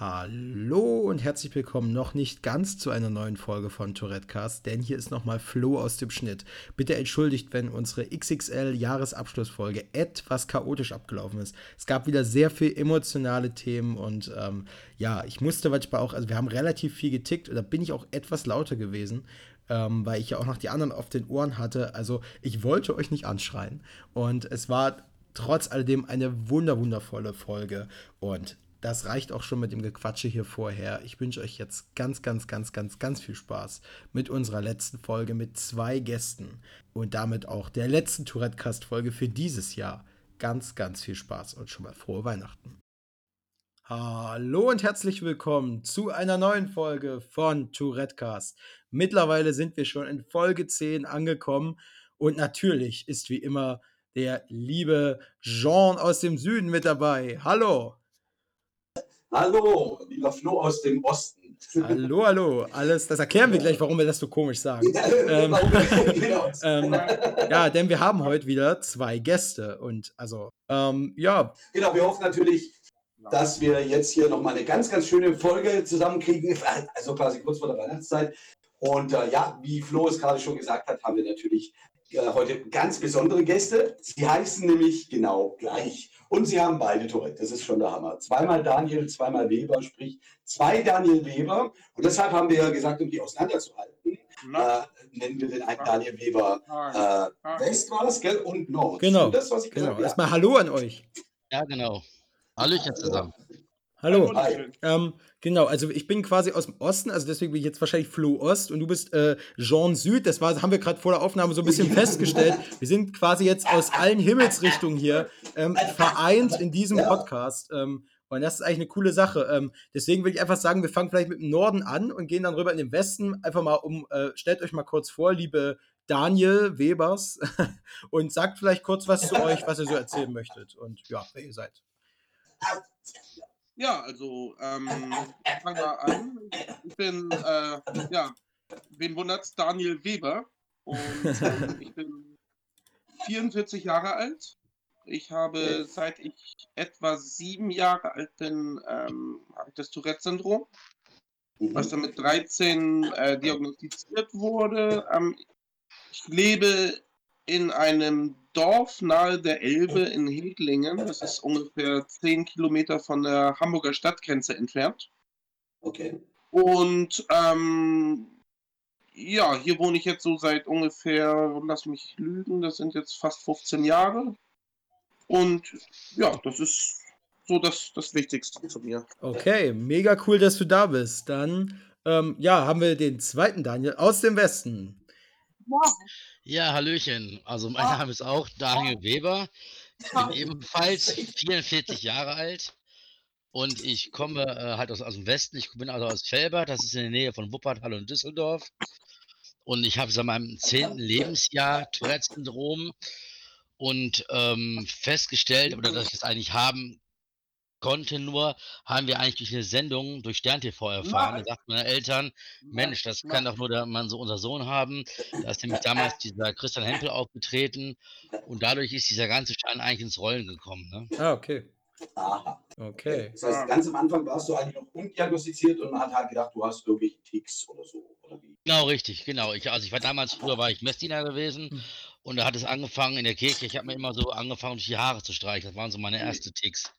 Hallo und herzlich willkommen noch nicht ganz zu einer neuen Folge von Tourettecast, denn hier ist nochmal Flo aus dem Schnitt. Bitte entschuldigt, wenn unsere XXL-Jahresabschlussfolge etwas chaotisch abgelaufen ist. Es gab wieder sehr viel emotionale Themen und ähm, ja, ich musste manchmal auch, also wir haben relativ viel getickt und da bin ich auch etwas lauter gewesen. Ähm, weil ich ja auch noch die anderen auf den Ohren hatte. Also ich wollte euch nicht anschreien. Und es war trotz alledem eine wunder wundervolle Folge. Und das reicht auch schon mit dem Gequatsche hier vorher. Ich wünsche euch jetzt ganz, ganz, ganz, ganz, ganz viel Spaß mit unserer letzten Folge mit zwei Gästen und damit auch der letzten Tourette-Cast-Folge für dieses Jahr. Ganz, ganz viel Spaß und schon mal frohe Weihnachten. Hallo und herzlich willkommen zu einer neuen Folge von Tourettecast. Mittlerweile sind wir schon in Folge 10 angekommen und natürlich ist wie immer der liebe Jean aus dem Süden mit dabei. Hallo. Hallo, lieber Flo aus dem Osten. Hallo, hallo. Alles, das erklären wir gleich, warum wir das so komisch sagen. Ja, ähm, ähm, ja denn wir haben heute wieder zwei Gäste und also ähm, ja. Genau, wir hoffen natürlich, dass wir jetzt hier nochmal eine ganz, ganz schöne Folge zusammenkriegen, also quasi kurz vor der Weihnachtszeit. Und äh, ja, wie Flo es gerade schon gesagt hat, haben wir natürlich äh, heute ganz besondere Gäste. Sie heißen nämlich genau gleich. Und sie haben beide Tourette. Das ist schon der Hammer. Zweimal Daniel, zweimal Weber, sprich zwei Daniel Weber. Und deshalb haben wir ja gesagt, um die auseinanderzuhalten, äh, nennen wir den einen Daniel Weber äh, West war das, gell? Und Nord. Genau. Das, was ich genau. Gesagt, Erstmal Hallo an euch. Ja, genau. Hallöchen zusammen. Hallo. Ähm, genau, also ich bin quasi aus dem Osten, also deswegen bin ich jetzt wahrscheinlich Flo Ost und du bist äh, Jean Süd. Das war, haben wir gerade vor der Aufnahme so ein bisschen festgestellt. Wir sind quasi jetzt aus allen Himmelsrichtungen hier ähm, vereint in diesem Podcast. Ähm, und das ist eigentlich eine coole Sache. Ähm, deswegen will ich einfach sagen, wir fangen vielleicht mit dem Norden an und gehen dann rüber in den Westen. Einfach mal um, äh, stellt euch mal kurz vor, liebe Daniel Webers, und sagt vielleicht kurz was zu euch, was ihr so erzählen möchtet. Und ja, wer ihr seid. Ja, also ähm, fangen wir an. Ich bin, äh, ja, wen wundert's? Daniel Weber und ähm, ich bin 44 Jahre alt. Ich habe, seit ich etwa sieben Jahre alt bin, ähm, habe ich das Tourette-Syndrom, was dann mit 13 äh, diagnostiziert wurde. Ähm, ich lebe in einem Dorf nahe der Elbe in Hedlingen. Das ist ungefähr 10 Kilometer von der Hamburger Stadtgrenze entfernt. Okay. Und ähm, ja, hier wohne ich jetzt so seit ungefähr, lass mich lügen, das sind jetzt fast 15 Jahre. Und ja, das ist so das, das Wichtigste zu mir. Okay, mega cool, dass du da bist. Dann ähm, ja, haben wir den zweiten Daniel aus dem Westen. Ja, Hallöchen. Also mein Name ist auch Daniel Weber. Ich bin ebenfalls 44 Jahre alt und ich komme äh, halt aus, aus dem Westen. Ich bin also aus Felbert, das ist in der Nähe von Wuppertal und Düsseldorf. Und ich habe seit meinem zehnten Lebensjahr Tourette-Syndrom und ähm, festgestellt, oder dass ich es eigentlich haben konnte nur, haben wir eigentlich durch eine Sendung, durch Stern TV erfahren. Da sagten meine Eltern, Mensch, das kann doch nur der Mann so unser Sohn haben. Da ist nämlich damals dieser Christian Hempel aufgetreten und dadurch ist dieser ganze Stein eigentlich ins Rollen gekommen. Ne? Ah, okay. Aha. Okay. Das heißt, ganz am Anfang warst du eigentlich noch undiagnostiziert und man hat halt gedacht, du hast irgendwelche Ticks oder so, oder wie? Genau, richtig, genau. Ich, also ich war damals, früher war ich Messdiener gewesen hm. und da hat es angefangen in der Kirche, ich habe mir immer so angefangen, durch die Haare zu streichen. Das waren so meine ersten Ticks.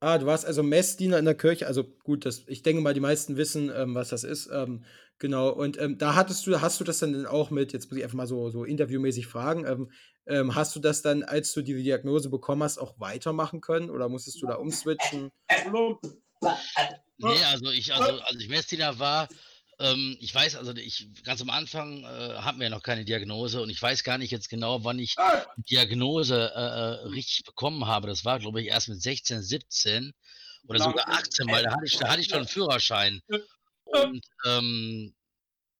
Ah, du warst also Messdiener in der Kirche. Also gut, das, ich denke mal, die meisten wissen, ähm, was das ist. Ähm, genau. Und ähm, da hattest du, hast du das dann auch mit, jetzt muss ich einfach mal so, so interviewmäßig fragen, ähm, ähm, hast du das dann, als du die Diagnose bekommen hast, auch weitermachen können oder musstest du da umswitchen? Nee, also ich, also als ich Messdiener war, ähm, ich weiß, also ich ganz am Anfang äh, hatten wir ja noch keine Diagnose und ich weiß gar nicht jetzt genau, wann ich die Diagnose äh, äh richtig bekommen habe. Das war, glaube ich, erst mit 16, 17 oder sogar 18, weil da hatte ich, da hatte ich schon einen Führerschein. Und ähm,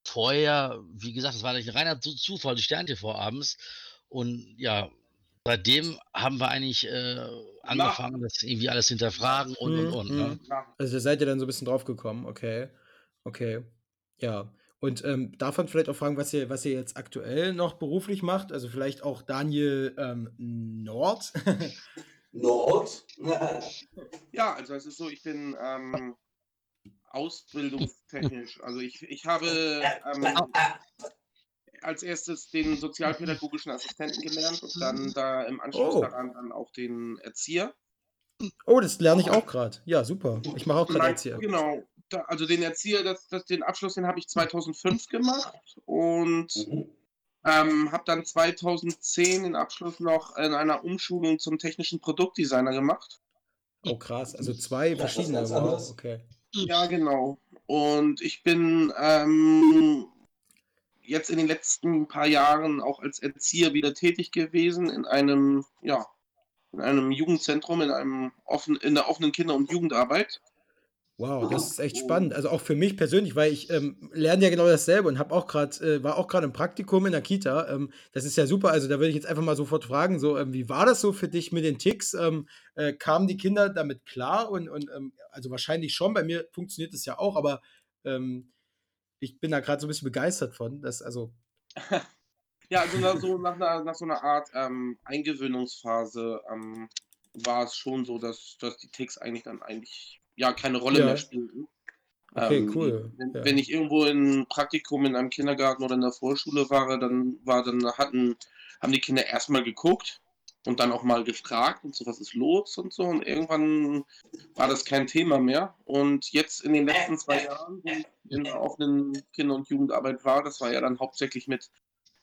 vorher, wie gesagt, das war ein reiner Zufall, die Stern-TV abends. Und ja, seitdem haben wir eigentlich äh, angefangen, das irgendwie alles hinterfragen und und und. Ne? Also seid ihr dann so ein bisschen drauf gekommen, okay. Okay. Ja. Und ähm, darf man vielleicht auch fragen, was ihr, was ihr jetzt aktuell noch beruflich macht? Also vielleicht auch Daniel ähm, Nord. Nord? Ja, also es ist so, ich bin ähm, ausbildungstechnisch. Also ich, ich habe ähm, als erstes den sozialpädagogischen Assistenten gelernt und dann da im Anschluss Oh. daran dann auch den Erzieher. Oh, das lerne ich auch gerade. Ja, super. Ich mache auch gerade hier. Genau. Da, also den Erzieher, das, das, den Abschluss, den habe ich 2005 gemacht und Mhm. ähm, habe dann 2010 den Abschluss noch in einer Umschulung zum technischen Produktdesigner gemacht. Oh, krass. Also zwei ist verschiedene. Wow, okay. Ja, genau. Und ich bin ähm, jetzt in den letzten paar Jahren auch als Erzieher wieder tätig gewesen in einem, ja, in einem Jugendzentrum, in einem offen, in der offenen Kinder- und Jugendarbeit. Wow, das ist echt spannend. Also auch für mich persönlich, weil ich ähm, lerne ja genau dasselbe und habe auch gerade, äh, war auch gerade im Praktikum in der Kita. Ähm, das ist ja super. Also da würde ich jetzt einfach mal sofort fragen, so, ähm, wie war das so für dich mit den Ticks? Ähm, äh, kamen die Kinder damit klar? Und, und ähm, also wahrscheinlich schon, bei mir funktioniert es ja auch, aber ähm, ich bin da gerade so ein bisschen begeistert von. Das, also, Ja, also nach so, nach, einer, nach so einer Art Eingewöhnungsphase war es schon so, dass, dass die Ticks eigentlich dann eigentlich ja keine Rolle Ja. mehr spielten. Okay, Ähm, cool. Wenn, Ja. wenn ich irgendwo in Praktikum in einem Kindergarten oder in der Vorschule war, dann war dann hatten, haben die Kinder erstmal geguckt und dann auch mal gefragt und so, was ist los und so. Und irgendwann war das kein Thema mehr. Und jetzt in den letzten zwei Jahren, wo ich in der offenen Kinder- und Jugendarbeit war, das war ja dann hauptsächlich mit,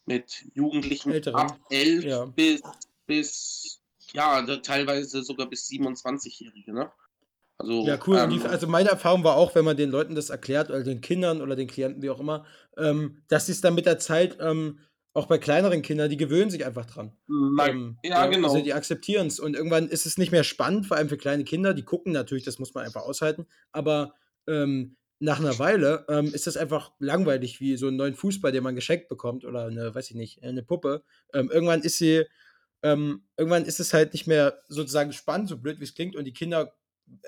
mit Jugendlichen Älteren. ab 11 Ja. bis, bis, ja, teilweise sogar bis 27-Jährige, ne? Also, Ja, cool. Ähm, die, also meine Erfahrung war auch, wenn man den Leuten das erklärt, oder den Kindern oder den Klienten, wie auch immer, ähm, dass sie es dann mit der Zeit, ähm, auch bei kleineren Kindern, die gewöhnen sich einfach dran. Nein. Ähm, Ja, genau. Also die akzeptieren es. Und irgendwann ist es nicht mehr spannend, vor allem für kleine Kinder. Die gucken natürlich, das muss man einfach aushalten. Aber ähm, nach einer Weile ähm, ist das einfach langweilig, wie so einen neuen Fußball, den man geschenkt bekommt oder eine, weiß ich nicht, eine Puppe. Ähm, irgendwann ist sie, ähm, irgendwann ist es halt nicht mehr sozusagen spannend, so blöd wie es klingt. Und die Kinder,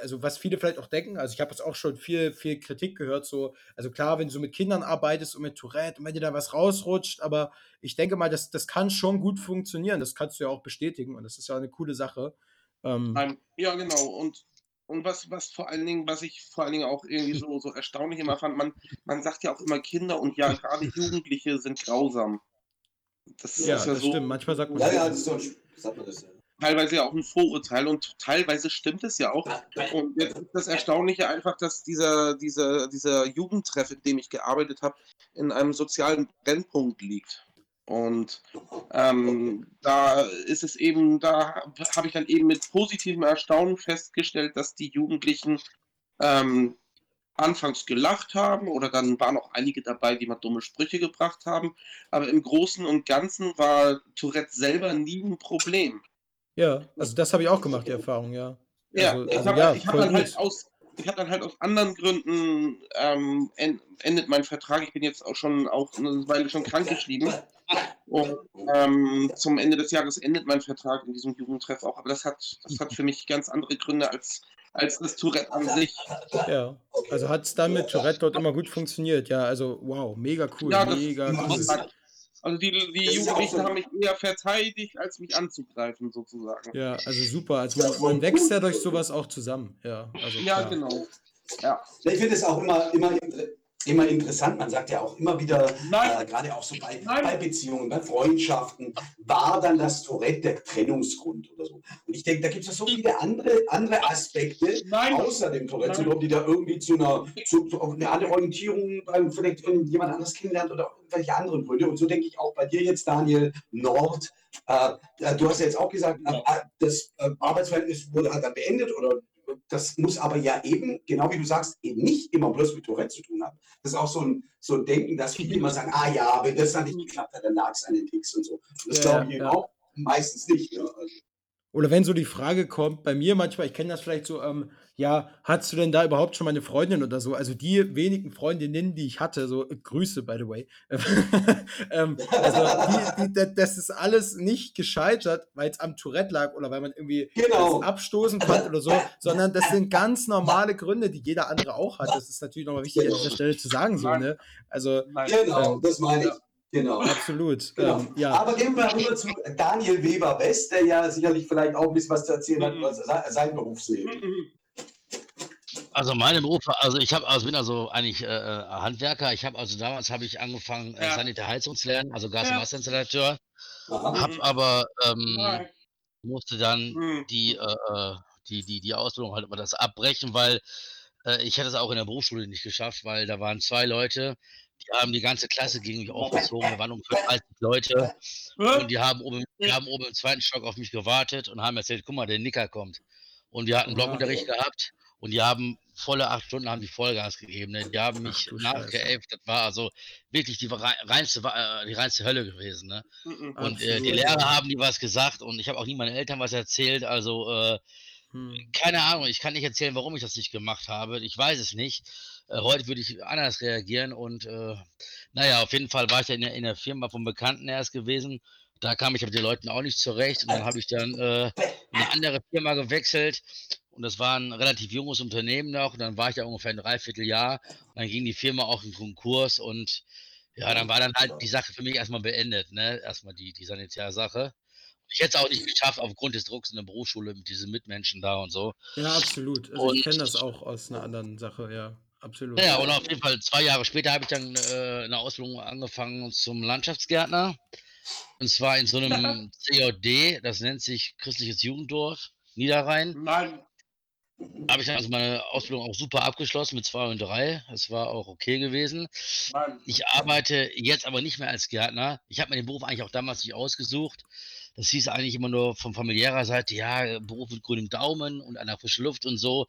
also was viele vielleicht auch denken, also ich habe jetzt auch schon viel, viel Kritik gehört, so, also klar, wenn du so mit Kindern arbeitest und mit Tourette und wenn dir da was rausrutscht, aber ich denke mal, das, das kann schon gut funktionieren. Das kannst du ja auch bestätigen und das ist ja eine coole Sache. Ähm, ja, genau. Und, und was, was vor allen Dingen, was ich vor allen Dingen auch irgendwie so, so erstaunlich immer fand, man, man sagt ja auch immer Kinder und ja, gerade Jugendliche sind grausam. Das ja, ist ja das so stimmt. Manchmal sagt man Ja, ja, das ist so ein, sagt man das ja. Teilweise ja auch ein Vorurteil und teilweise stimmt es ja auch. Und jetzt ist das Erstaunliche einfach, dass dieser, dieser, dieser Jugendtreff, in dem ich gearbeitet habe, in einem sozialen Brennpunkt liegt. Und ähm, da ist es eben, da habe ich dann eben mit positivem Erstaunen festgestellt, dass die Jugendlichen ähm, anfangs gelacht haben oder dann waren auch einige dabei, die mal dumme Sprüche gebracht haben. Aber im Großen und Ganzen war Tourette selber nie ein Problem. Ja, also das habe ich auch gemacht, die Erfahrung, ja. Ja, Also- ich also habe ja, ich hab dann halt aus, ich habe dann halt aus anderen Gründen ähm, en- endet mein Vertrag. Ich bin jetzt auch schon auch eine Weile schon krankgeschrieben. Und ähm, zum Ende des Jahres endet mein Vertrag in diesem Jugendtreff auch. Aber das hat, das hat für mich ganz andere Gründe als, als das Tourette an sich. Ja, also hat es dann mit Tourette dort immer gut funktioniert. Ja, also wow, mega cool, Ja, das- mega das cool. ist- Also die, die Jugendlichen so- haben mich eher verteidigt, als mich anzugreifen, sozusagen. Ja, also super. Also man, man wächst ja durch sowas auch zusammen. Ja, also Ja, klar. genau. Ja. Ich finde es auch immer, immer, immer interessant. Man sagt ja auch immer wieder, äh, gerade auch so bei, bei Beziehungen, bei Freundschaften, war dann das Tourette der Trennungsgrund oder so. Und ich denke, da gibt es ja so viele andere, andere Aspekte Nein. außer dem Tourette-Syndrom, die da irgendwie zu einer, zu, zu auf eine andere Orientierung beim vielleicht irgendjemand anderes kennenlernt oder irgendwelche anderen Gründe. Und so denke ich auch bei dir jetzt, Daniel Nord. Äh, äh, du hast ja jetzt auch gesagt, äh, äh, das äh, Arbeitsverhältnis wurde halt dann beendet oder das muss aber ja eben, genau wie du sagst, eben nicht immer bloß mit Tourette zu tun haben. Das ist auch so ein, so ein Denken, dass viele immer sagen, ah ja, wenn das dann nicht geklappt hat, dann lag es an den Ticks und so. Das Ja, glaube ich eben ja. auch meistens nicht. Ja. Also, Oder wenn so die Frage kommt, bei mir manchmal, ich kenne das vielleicht so, ähm, ja, hattest du denn da überhaupt schon mal eine Freundin oder so? Also die wenigen Freundinnen, die ich hatte, so äh, Grüße, by the way. ähm, also die, die, da- das ist alles nicht gescheitert, weil es am Tourette lag oder weil man irgendwie Genau. abstoßen fand oder so, sondern das sind ganz normale Gründe, die jeder andere auch hat. Das ist natürlich nochmal wichtig an dieser Stelle zu sagen, so, ne? Also Nein. genau, Ähm, das meine ich. Genau. Absolut. Genau. Ähm, ja. Aber gehen wir rüber zu Daniel Weber-West, der ja sicherlich vielleicht auch ein bisschen was zu erzählen hat über sein Berufsleben. Also meine Berufe, also ich habe, also bin also eigentlich äh, äh Handwerker. Ich habe also damals habe ich angefangen äh, ja. Sanitär Heizungslernen, also Gas- und Wasserinstallateur. Habe aber ähm, musste dann mhm. die, äh, äh, die, die, die Ausbildung halt immer das abbrechen, weil äh, ich hätte es auch in der Berufsschule nicht geschafft, weil da waren zwei Leute, die haben die ganze Klasse gegen mich aufgezogen. Wir waren um 30 Leute und die haben, oben, die haben oben im zweiten Stock auf mich gewartet und haben erzählt, guck mal, der Nicker kommt. Und wir hatten Blockunterricht gehabt und die haben volle acht Stunden haben die Vollgas gegeben. Ne? Die haben mich nachgeäfft. Das war also wirklich die reinste, äh, die reinste Hölle gewesen. Ne? Mhm, und äh, die Lehrer haben die was gesagt und ich habe auch nie meinen Eltern was erzählt. Also äh, hm. keine Ahnung, ich kann nicht erzählen, warum ich das nicht gemacht habe. Ich weiß es nicht. Äh, heute würde ich anders reagieren und äh, naja, auf jeden Fall war ich ja in der, in der Firma vom Bekannten erst gewesen. Da kam ich mit den Leuten auch nicht zurecht und dann habe ich dann äh, in eine andere Firma gewechselt und das war ein relativ junges Unternehmen noch. Und dann war ich da ungefähr ein Dreivierteljahr. Und dann ging die Firma auch in Konkurs. Und ja, dann war dann halt die Sache für mich erstmal beendet. Ne? Erstmal die, die Sanitärsache. Ich hätte es auch nicht geschafft aufgrund des Drucks in der Berufsschule mit diesen Mitmenschen da und so. Ja, absolut. Also und, ich kenne das auch aus einer anderen Sache, ja. Absolut. Ja, und auf jeden Fall zwei Jahre später habe ich dann äh, eine Ausbildung angefangen zum Landschaftsgärtner. Und zwar in so einem CJD, das nennt sich Christliches Jugenddorf, Niederrhein. Nein, habe ich also meine Ausbildung auch super abgeschlossen mit zwei und drei. Es war auch okay gewesen. Ich arbeite jetzt aber nicht mehr als Gärtner. Ich habe mir den Beruf eigentlich auch damals nicht ausgesucht. Das hieß eigentlich immer nur von familiärer Seite, ja, Beruf mit grünem Daumen und einer frischen Luft und so.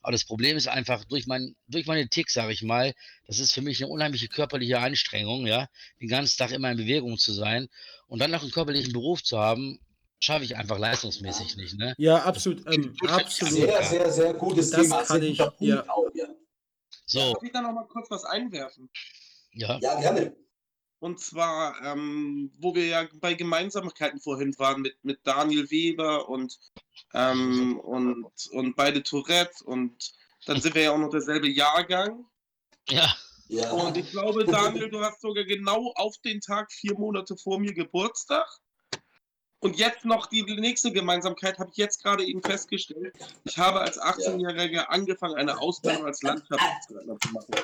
Aber das Problem ist einfach, durch, mein, durch meine Ticks, sage ich mal, das ist für mich eine unheimliche körperliche Anstrengung, ja, den ganzen Tag immer in Bewegung zu sein und dann noch einen körperlichen Beruf zu haben, schaffe ich einfach leistungsmäßig nicht. Ne? Ja, absolut. Ähm, absolut. Sehr, sehr, sehr gutes das Thema. Kann ich, ja. So. Darf ich da noch mal kurz was einwerfen? Ja. Ja, gerne. Und zwar, ähm, wo wir ja bei Gemeinsamkeiten vorhin waren mit, mit Daniel Weber und, ähm, und, und beide Tourette und dann sind wir ja auch noch derselbe Jahrgang. Ja. ja. Und ich glaube, Daniel, du hast sogar genau auf den Tag vier Monate vor mir Geburtstag. Und jetzt noch die, nächste Gemeinsamkeit habe ich jetzt gerade eben festgestellt. Ich habe als 18-Jähriger angefangen, eine Ausbildung als Landschaftsgärtner zu machen.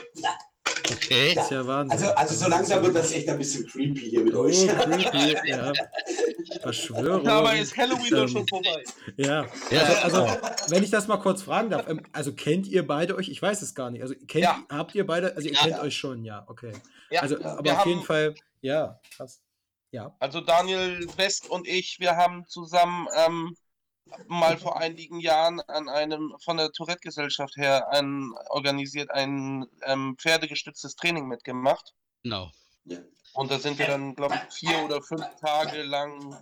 Okay. Das ist ja Wahnsinn. Also, also so langsam wird das echt ein bisschen creepy hier mit oh, euch. creepy, ja. Verschwörung. Dabei ist Halloween ähm, schon vorbei. Ja, ja also, also, wenn ich das mal kurz fragen darf, ähm, also kennt ihr beide euch? Ich weiß es gar nicht. Also kennt, ja. habt ihr beide, also ihr ja, kennt ja. euch schon, ja, okay. Ja, also, aber auf jeden Fall, ja, krass. Ja. Also Daniel West und ich, wir haben zusammen ähm, mal vor einigen Jahren an einem von der Tourette-Gesellschaft her ein, organisiert ein ähm, pferdegestütztes Training mitgemacht. Genau. Und da sind wir dann, glaube ich, vier oder fünf Tage lang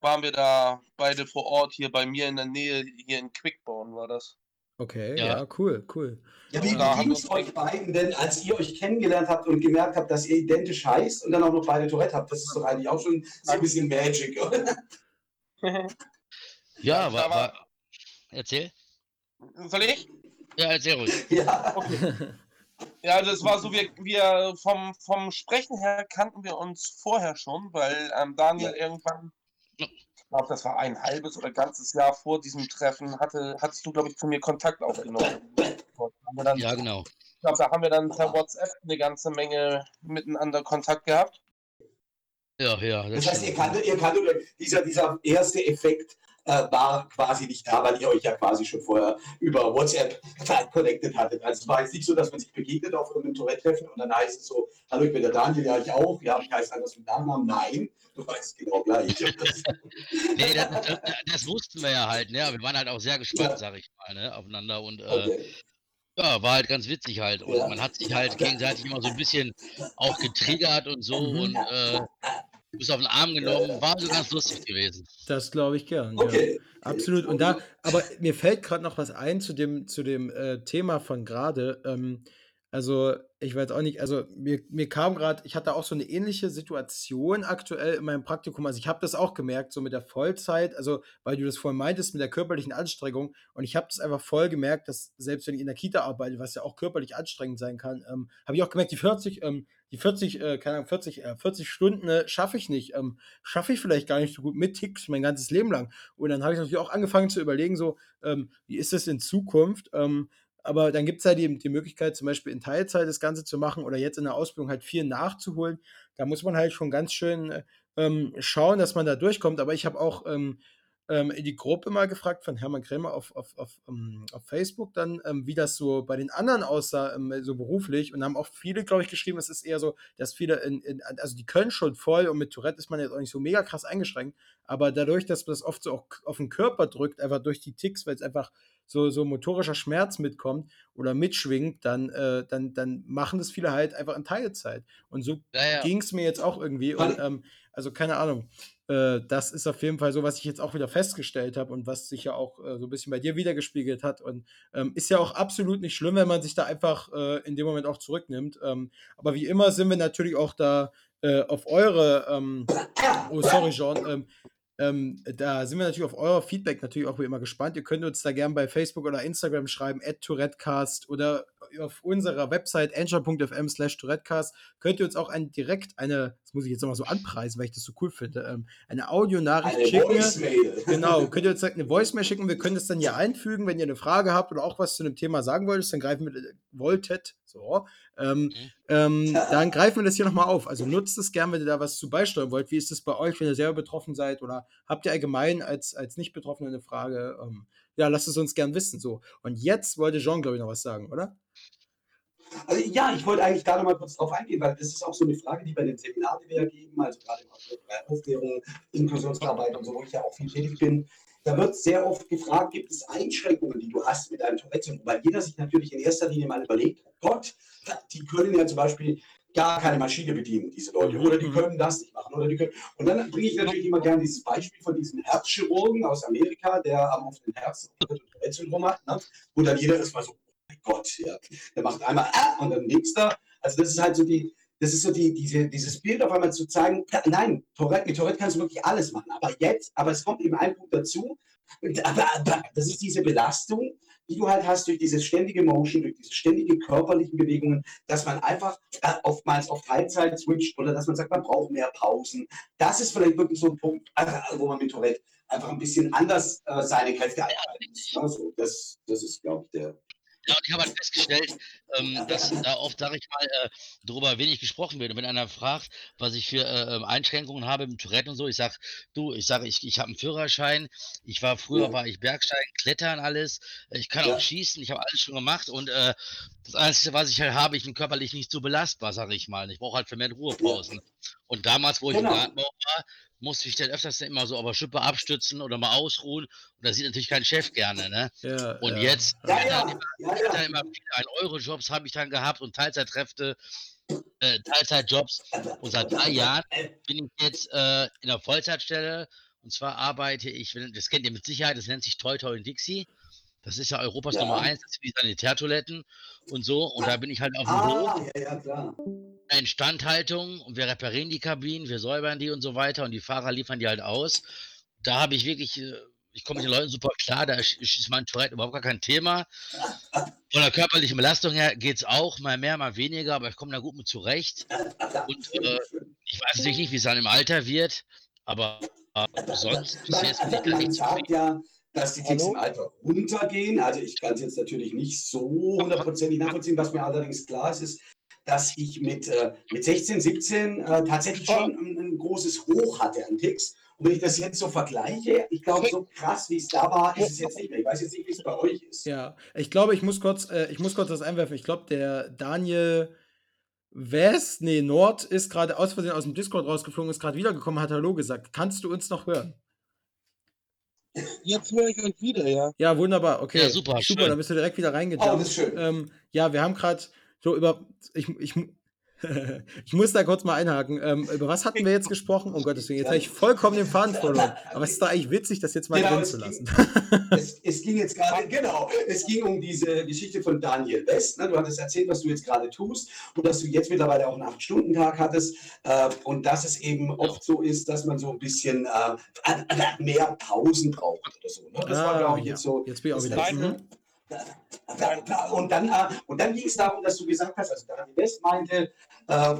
waren wir da beide vor Ort hier bei mir in der Nähe, hier in Quickborn war das. Okay, ja, ja cool, cool. Ja, wie ging es euch beiden denn, als ihr euch kennengelernt habt und gemerkt habt, dass ihr identisch heißt und dann auch noch beide Tourette habt? Das ist doch eigentlich auch schon so ein bisschen Magic, oder? ja, war, war, Erzähl. Soll ich? Ja, erzähl ruhig. Ja, okay. Ja, das war so, wir, wir vom, vom Sprechen her kannten wir uns vorher schon, weil ähm, Daniel ja. irgendwann glaube, das war ein halbes oder ganzes Jahr vor diesem Treffen, hatte, hattest du, glaube ich, zu mir Kontakt aufgenommen. Dann, ja, genau. Ich glaube, da haben wir dann per WhatsApp eine ganze Menge miteinander Kontakt gehabt. Ja, ja. Das, das heißt, ihr kanntet, ihr kanntet dieser, dieser erste Effekt äh, war quasi nicht da, weil ihr euch ja quasi schon vorher über WhatsApp connected hattet. Also es war jetzt nicht so, dass man sich begegnet auf irgendeinem Tourette-Treffen und dann heißt es so, hallo, ich bin der Daniel, ja, ich auch, ja, ich heiße anders mit Nachnamen. Nein, du weißt genau gleich. nee, das, das, das, wussten wir ja halt, ne? wir waren halt auch sehr gespannt, ja. sag ich mal, ne? aufeinander und äh, okay. Ja, war halt ganz witzig halt. Und ja. man hat sich halt gegenseitig immer so ein bisschen auch getriggert und so. Mhm. Und äh, Du bist auf den Arm genommen, war so ganz lustig gewesen. Das glaube ich gern. Okay. Ja. Absolut. Und da, aber mir fällt gerade noch was ein zu dem, zu dem äh, Thema von gerade. Ähm, also, ich weiß auch nicht, also mir, mir kam gerade, ich hatte auch so eine ähnliche Situation aktuell in meinem Praktikum. Also, ich habe das auch gemerkt, so mit der Vollzeit, also, weil du das vorhin meintest, mit der körperlichen Anstrengung. Und ich habe das einfach voll gemerkt, dass selbst wenn ich in der Kita arbeite, was ja auch körperlich anstrengend sein kann, ähm, habe ich auch gemerkt, die 40, ähm, die 40, äh, keine Ahnung, 40, äh, 40 Stunden äh, schaffe ich nicht. Ähm, schaffe ich vielleicht gar nicht so gut mit Ticks mein ganzes Leben lang. Und dann habe ich natürlich auch angefangen zu überlegen, so, ähm, wie ist das in Zukunft? Ähm, aber dann gibt es halt die, die Möglichkeit, zum Beispiel in Teilzeit das Ganze zu machen oder jetzt in der Ausbildung halt viel nachzuholen. Da muss man halt schon ganz schön äh, ähm, schauen, dass man da durchkommt. Aber ich habe auch ähm, ähm, in die Gruppe mal gefragt von Hermann Krämer auf, auf, auf, um, auf Facebook dann, ähm, wie das so bei den anderen aussah, ähm, so beruflich. Und haben auch viele, glaube ich, geschrieben, es ist eher so, dass viele, in, in, also die können schon voll und mit Tourette ist man jetzt auch nicht so mega krass eingeschränkt. Aber dadurch, dass das oft so auch auf den Körper drückt, einfach durch die Ticks, weil es einfach so, so motorischer Schmerz mitkommt oder mitschwingt, dann, äh, dann, dann machen das viele halt einfach in Teilzeit. Und so ja, ja. ging es mir jetzt auch irgendwie. Und ähm, also keine Ahnung. Äh, das ist auf jeden Fall so, was ich jetzt auch wieder festgestellt habe und was sich ja auch äh, so ein bisschen bei dir wiedergespiegelt hat. Und ähm, ist ja auch absolut nicht schlimm, wenn man sich da einfach äh, in dem Moment auch zurücknimmt. Ähm, aber wie immer sind wir natürlich auch da äh, auf eure, ähm, oh sorry Jean, ähm, da sind wir natürlich auf euer Feedback natürlich auch wie immer gespannt. Ihr könnt uns da gerne bei Facebook oder Instagram schreiben, at TouretteCast oder auf unserer Website anchor.fm slash TouretteCast könnt ihr uns auch ein, direkt eine, das muss ich jetzt nochmal so anpreisen, weil ich das so cool finde, ähm, eine Audionachricht eine schicken. Voicemail. Genau, könnt ihr uns eine Voicemail schicken. Wir können das dann hier einfügen, wenn ihr eine Frage habt oder auch was zu einem Thema sagen wolltet, dann greifen wir, wolltet, so, ähm, okay. ähm, dann greifen wir das hier nochmal auf. Also nutzt es gern, wenn ihr da was zu beisteuern wollt. Wie ist es bei euch, wenn ihr selber betroffen seid oder habt ihr allgemein als, als Nicht-Betroffene eine Frage? Ähm, ja, lasst es uns gern wissen. So. Und jetzt wollte Jean, glaube ich, noch was sagen, oder? Also, ja, ich wollte eigentlich gerade mal kurz darauf eingehen, weil das ist auch so eine Frage, die bei den Seminaren, die wir ja geben, also gerade bei Aufklärung, Inklusionsarbeit und so, wo ich ja auch viel tätig bin, da wird sehr oft gefragt, gibt es Einschränkungen, die du hast mit deinem Tourette-Syndrom? Weil jeder sich natürlich in erster Linie mal überlegt, Gott, die können ja zum Beispiel gar keine Maschine bedienen, diese Leute, oder die mhm. können das nicht machen, oder die können. Und dann bringe ich natürlich immer gerne dieses Beispiel von diesem Herzchirurgen aus Amerika, der am offenen Herz Tourette-Syndrom hat, ne? wo dann jeder erstmal so, oh mein Gott, ja, der macht einmal ah, und dann nächster. Also das ist halt so die, das ist so die, diese, dieses Bild auf einmal zu zeigen, nein, Tourette, mit Tourette kannst du wirklich alles machen. Aber jetzt, aber es kommt eben ein Punkt dazu, aber, aber das ist diese Belastung, die du halt hast durch dieses ständige Motion, durch diese ständige körperlichen Bewegungen, dass man einfach äh, oftmals auf Teilzeit switcht oder dass man sagt, man braucht mehr Pausen. Das ist vielleicht wirklich so ein Punkt, äh, wo man mit Tourette einfach ein bisschen anders äh, seine Kräfte muss. Also das, das ist, glaube ich, der, ja, und ich habe halt festgestellt, ähm, dass da oft, sage ich mal, äh, darüber wenig gesprochen wird. Und wenn einer fragt, was ich für äh, ähm, Einschränkungen habe im Tourette und so, ich sage, du, ich sage, ich, ich habe einen Führerschein, ich war früher, ja. war ich Bergsteigen, Klettern, alles, ich kann ja. auch schießen, ich habe alles schon gemacht und äh, das Einzige, was ich halt habe, ich bin körperlich nicht so belastbar, sage ich mal. Ich brauche halt für mehr Ruhepausen. Ja. Und damals, wo ich genau. im Gartenbau war, musste ich dann öfters immer so auf der Schippe abstützen oder mal ausruhen. Und das sieht natürlich kein Chef gerne. Ne? Ja, und ja. jetzt, ja, ja, immer, ja, ja. immer ein Euro-Jobs habe ich dann gehabt und Teilzeitkräfte, äh, Teilzeitjobs. Und seit drei Jahren bin ich jetzt äh, in der Vollzeitstelle. Und zwar arbeite ich, das kennt ihr mit Sicherheit, das nennt sich Toy Toy und Dixie. Das ist ja Europas ja. Nummer eins, das sind die Sanitärtoiletten und so. Und da bin ich halt auf dem ah, Hof. Ja, ja, klar. Instandhaltung und wir reparieren die Kabinen, wir säubern die und so weiter und die Fahrer liefern die halt aus. Da habe ich wirklich, äh, ich komme mit den Leuten super klar, da ist mein Tourette überhaupt gar kein Thema. Von der körperlichen Belastung her geht es auch, mal mehr, mal weniger, aber ich komme da gut mit zurecht. Und äh, ich weiß natürlich nicht, wie es dann im Alter wird, aber äh, sonst bis jetzt bin ich gar nicht zufrieden dass die Ticks im Alter runtergehen. Also ich kann es jetzt natürlich nicht so hundertprozentig nachvollziehen. Was mir allerdings klar ist, ist, dass ich mit, äh, mit 16, 17 äh, tatsächlich schon ein, ein, großes Hoch hatte an Ticks. Und wenn ich das jetzt so vergleiche, ich glaube, so krass wie es da war, ist es jetzt nicht mehr. Ich weiß jetzt nicht, wie es bei euch ist. Ja, ich glaube, ich muss kurz, äh, ich muss kurz das einwerfen. Ich glaube, der Daniel West, nee, Nord ist gerade aus Versehen aus dem Discord rausgeflogen, ist gerade wiedergekommen, hat Hallo gesagt. Kannst du uns noch hören? Jetzt höre ich euch wieder, ja. Ja, wunderbar. Okay. Ja, super. Super, dann bist du direkt wieder reingegangen. Oh, das ist schön. Ähm, ja, wir haben gerade so über. Ich, ich, ich muss da kurz mal einhaken. Ähm, über was hatten wir jetzt gesprochen? Um Gottes Willen, jetzt habe ich vollkommen den Faden verloren. Aber es ist da eigentlich witzig, das jetzt mal genau, drin zu lassen. Ging, es, es, ging jetzt gerade, genau, es ging um diese Geschichte von Daniel West. Ne? Du hattest erzählt, was du jetzt gerade tust und dass du jetzt mittlerweile auch einen 8-Stunden-Tag hattest äh, und dass es eben oft so ist, dass man so ein bisschen äh, mehr Pausen braucht oder so. Ne? Das ah, war, glaube ich, ja. jetzt so. Jetzt bin ich auch wieder. Und dann, äh, und dann ging es darum, dass du gesagt hast, also Daniel West meinte, äh,